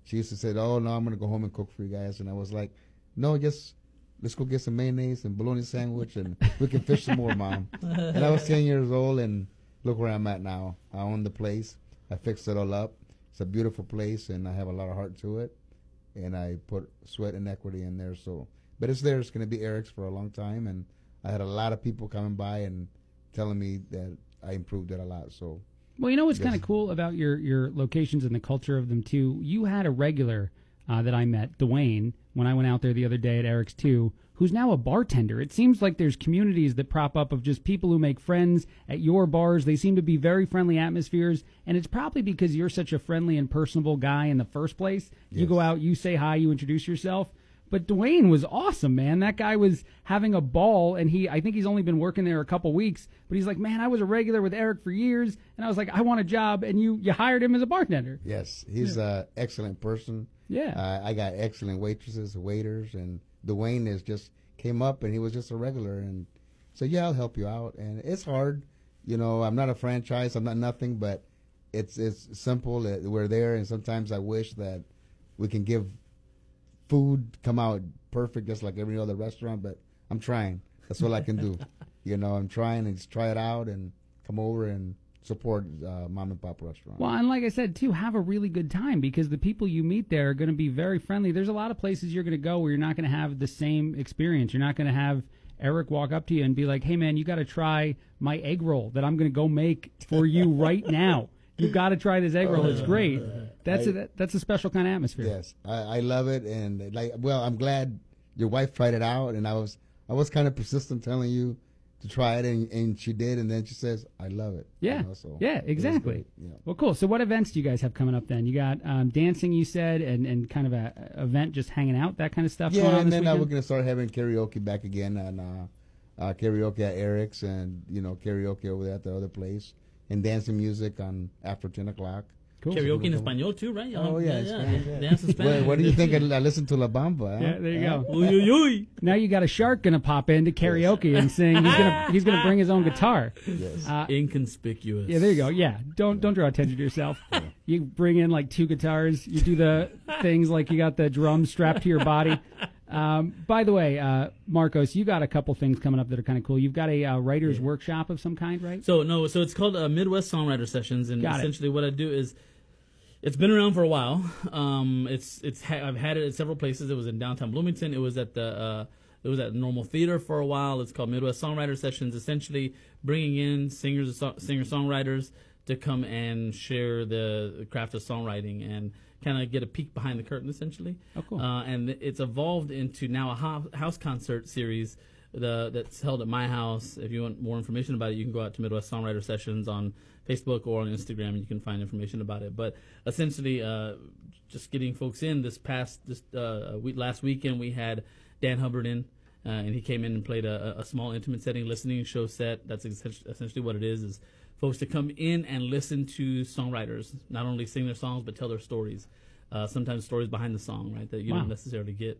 she used to say, "Oh no, I'm gonna go home and cook for you guys," and I was like, "No, just." Let's go get some mayonnaise and bologna sandwich, and we can fish some more, mom. and I was ten years old, and look where I'm at now. I own the place. I fixed it all up. It's a beautiful place, and I have a lot of heart to it. And I put sweat and equity in there. So, but it's there. It's going to be Eric's for a long time, and I had a lot of people coming by and telling me that I improved it a lot. So, Well, you know what's kind of cool about your your locations and the culture of them too. You had a regular uh, that I met, Dwayne, when I went out there the other day at Eric's too, who's now a bartender. It seems like there's communities that prop up of just people who make friends at your bars. They seem to be very friendly atmospheres, and it's probably because you're such a friendly and personable guy in the first place. You go out, you say hi, you introduce yourself. But Dwayne was awesome, man. That guy was having a ball, and he—I think he's only been working there a couple weeks. But he's like, man, I was a regular with Eric for years, and I was like, I want a job, and you you hired him as a bartender. yes, he's a excellent person. Yeah. Uh, I got excellent waitresses, waiters, and Dwayne is just came up and he was just a regular and said, "Yeah, I'll help you out." And it's hard, you know. I'm not a franchise. I'm not nothing, but it's it's simple. We're there, and sometimes I wish that we can give food come out perfect, just like every other restaurant. But I'm trying. That's all I can do. you know, I'm trying and just try it out and come over and support uh, mom and pop restaurant. Well, and like I said, too, have a really good time because the people you meet there are going to be very friendly. There's a lot of places you're going to go where you're not going to have the same experience. You're not going to have Eric walk up to you and be like, "Hey, man, you got to try my egg roll that I'm going to go make for you right now. You got to try this egg roll. It's great. That's I- a, that's a special kind of atmosphere." Yes, I, I love it, and like, well, I'm glad your wife tried it out, and I was, I was kind of persistent telling you to try it, and, and she did, and then she says, "I love it." you Yeah, know, so yeah, exactly. Yeah. Well, cool. So, what events do you guys have coming up then? You got um, dancing, you said, and, and kind of a a event, just hanging out, that kind of stuff. Yeah, and then uh, we're gonna start having karaoke back again, and uh, uh, karaoke at Eric's, and you know, karaoke over there at the other place, and dancing music on after ten o'clock. Karaoke in Espanol too, right? Oh yeah, yeah, Spanish, yeah. yeah. Dance in Spanish. What, what do you think? I I listen to La Bamba. huh? Yeah, there you Huh? go. Now you got a shark gonna pop into karaoke and sing. He's gonna he's gonna bring his own guitar. Yes. Uh, Inconspicuous. yeah, there you go. Yeah, don't don't draw attention to yourself. You bring in like two guitars. You do the things like you got the drums strapped to your body. Um, by the way, uh, Marcos, you got a couple things coming up that are kind of cool. You've got a uh, writers workshop of some kind, right? So no, so it's called uh, Midwest Songwriter Sessions, and Got it. essentially what I do is, it's been around for a while. Um, it's it's ha- I've had it at several places. It was in downtown Bloomington. It was at the uh, It was at Normal Theater for a while. It's called Midwest Songwriter Sessions, essentially bringing in singers, singer songwriters to come and share the craft of songwriting and kind of get a peek behind the curtain, essentially. Oh, cool. Uh, and it's evolved into now a ho- house concert series the, that's held at my house. If you want more information about it, you can go out to Midwest Songwriter Sessions on Facebook or on Instagram, and you can find information about it. But essentially, uh, just getting folks in this past this uh, week, last weekend, we had Dan Hubbard in. Uh, and he came in and played a, a small intimate setting listening show set. That's essentially, essentially what it is: is folks to come in and listen to songwriters, not only sing their songs but tell their stories. Uh, sometimes stories behind the song, right, that you Wow. don't necessarily get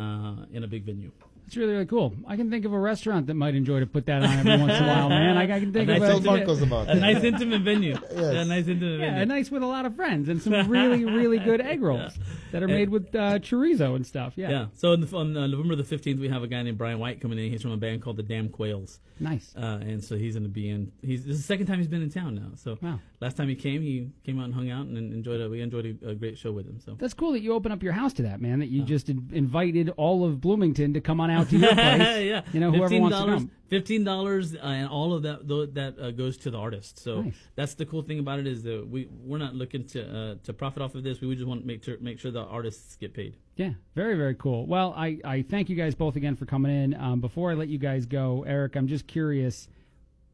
uh, in a big venue. It's really, really cool. I can think of a restaurant that might enjoy to put that on every once in a while, man. I, I can think a of nice a, intimate, a nice intimate venue. Yes. Yeah, a nice intimate Yeah, venue. a nice with a lot of friends and some really, really good egg rolls that are made with uh, chorizo and stuff. Yeah. Yeah. So the, on uh, November the 15th, we have a guy named Brian White coming in. He's from a band called the Damn Quails. Nice. Uh, and so he's going to be in. He's this is the second time he's been in town now. So Wow. last time he came, he came out and hung out and enjoyed it. We enjoyed a, a great show with him. So That's cool that you open up your house to that, man. That Oh. you just in- invited all of Bloomington to come on out to your place. yeah. You know, whoever wants to $15 come. Fifteen dollars, uh, and all of that that uh, goes to the artist. So Nice. that's the cool thing about it is that we we're not looking to uh, to profit off of this. We just want to make sure make sure the artists get paid. Yeah, very, very cool. Well, I, I thank you guys both again for coming in. Um, before I let you guys go, Eric, I'm just curious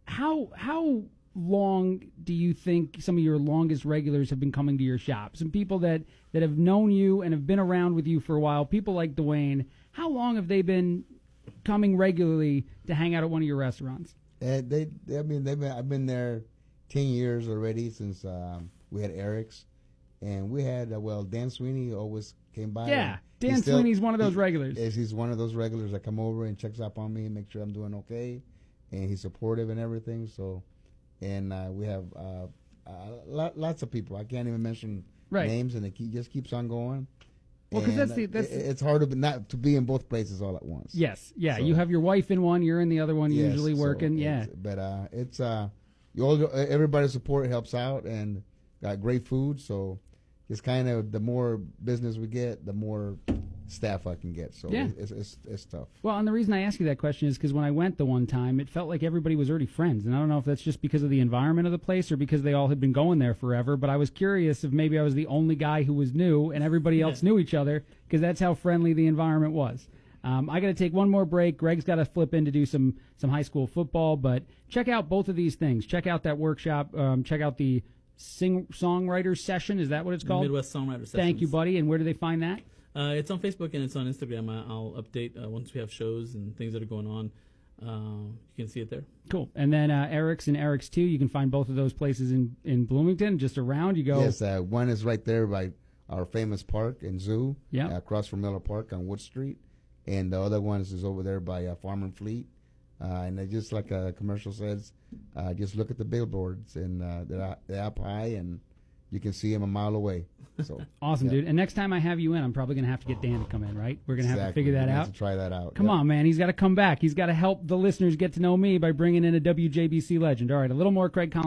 how how long do you think some of your longest regulars have been coming to your shop? Some people that that have known you and have been around with you for a while. People like Dwayne. How long have they been coming regularly to hang out at one of your restaurants? And they, they, I mean, they've been, I've been there ten years already since um, we had Eric's, and we had uh, well, Dan Sweeney always came by. Yeah, Dan still- Sweeney's one of those he- regulars. Yes, he's one of those regulars that come over and checks up on me and make sure I'm doing okay, and he's supportive and everything. So, and uh, we have uh, uh, lot, lots of people. I can't even mention Right. names, and it keep, just keeps on going. Well, 'cause that's the- uh, that's it- the- it's hard to not to be in both places all at once. Yes, yeah. So- You have your wife in one, you're in the other one, Yes, usually so working. Yeah, but uh, it's uh, you all everybody's support helps out, and got great food. So it's kind of the more business we get, the more staff I can get. So Yeah. it's, it's it's tough. Well, and the reason I ask you that question is because when I went the one time, it felt like everybody was already friends, and I don't know if that's just because of the environment of the place or because they all had been going there forever. But I was curious if maybe I was the only guy who was new, and everybody else knew each other because that's how friendly the environment was. Um, I got to take one more break. Greg's got to flip in to do some some high school football, but check out both of these things. Check out that workshop. Um, check out the sing songwriter session. Is that what it's called? Midwest Songwriter Session. Thank you, buddy. And where do they find that? Uh, it's on Facebook and it's on Instagram. I, I'll update uh, once we have shows and things that are going on. Uh, you can see it there. Cool. And then uh, Eric's and Eric's too. You can find both of those places in, in Bloomington, just around. You go. Yes, uh, one is right there by our famous park and zoo. Yeah. uh, across from Miller Park on Wood Street, and the other one is over there by uh, Farm and Fleet. Uh, and just like a commercial says, uh, just look at the billboards and uh, they're, they're up high and you can see them a mile away. So Awesome, yeah. dude. And next time I have you in, I'm probably going to have to get Dan to come in, right? We're going to have to figure that gonna out. to try that out. Come Yep. on, man. He's got to come back. He's got to help the listeners get to know me by bringing in a WJBC legend. All right, a little more Craig Collins.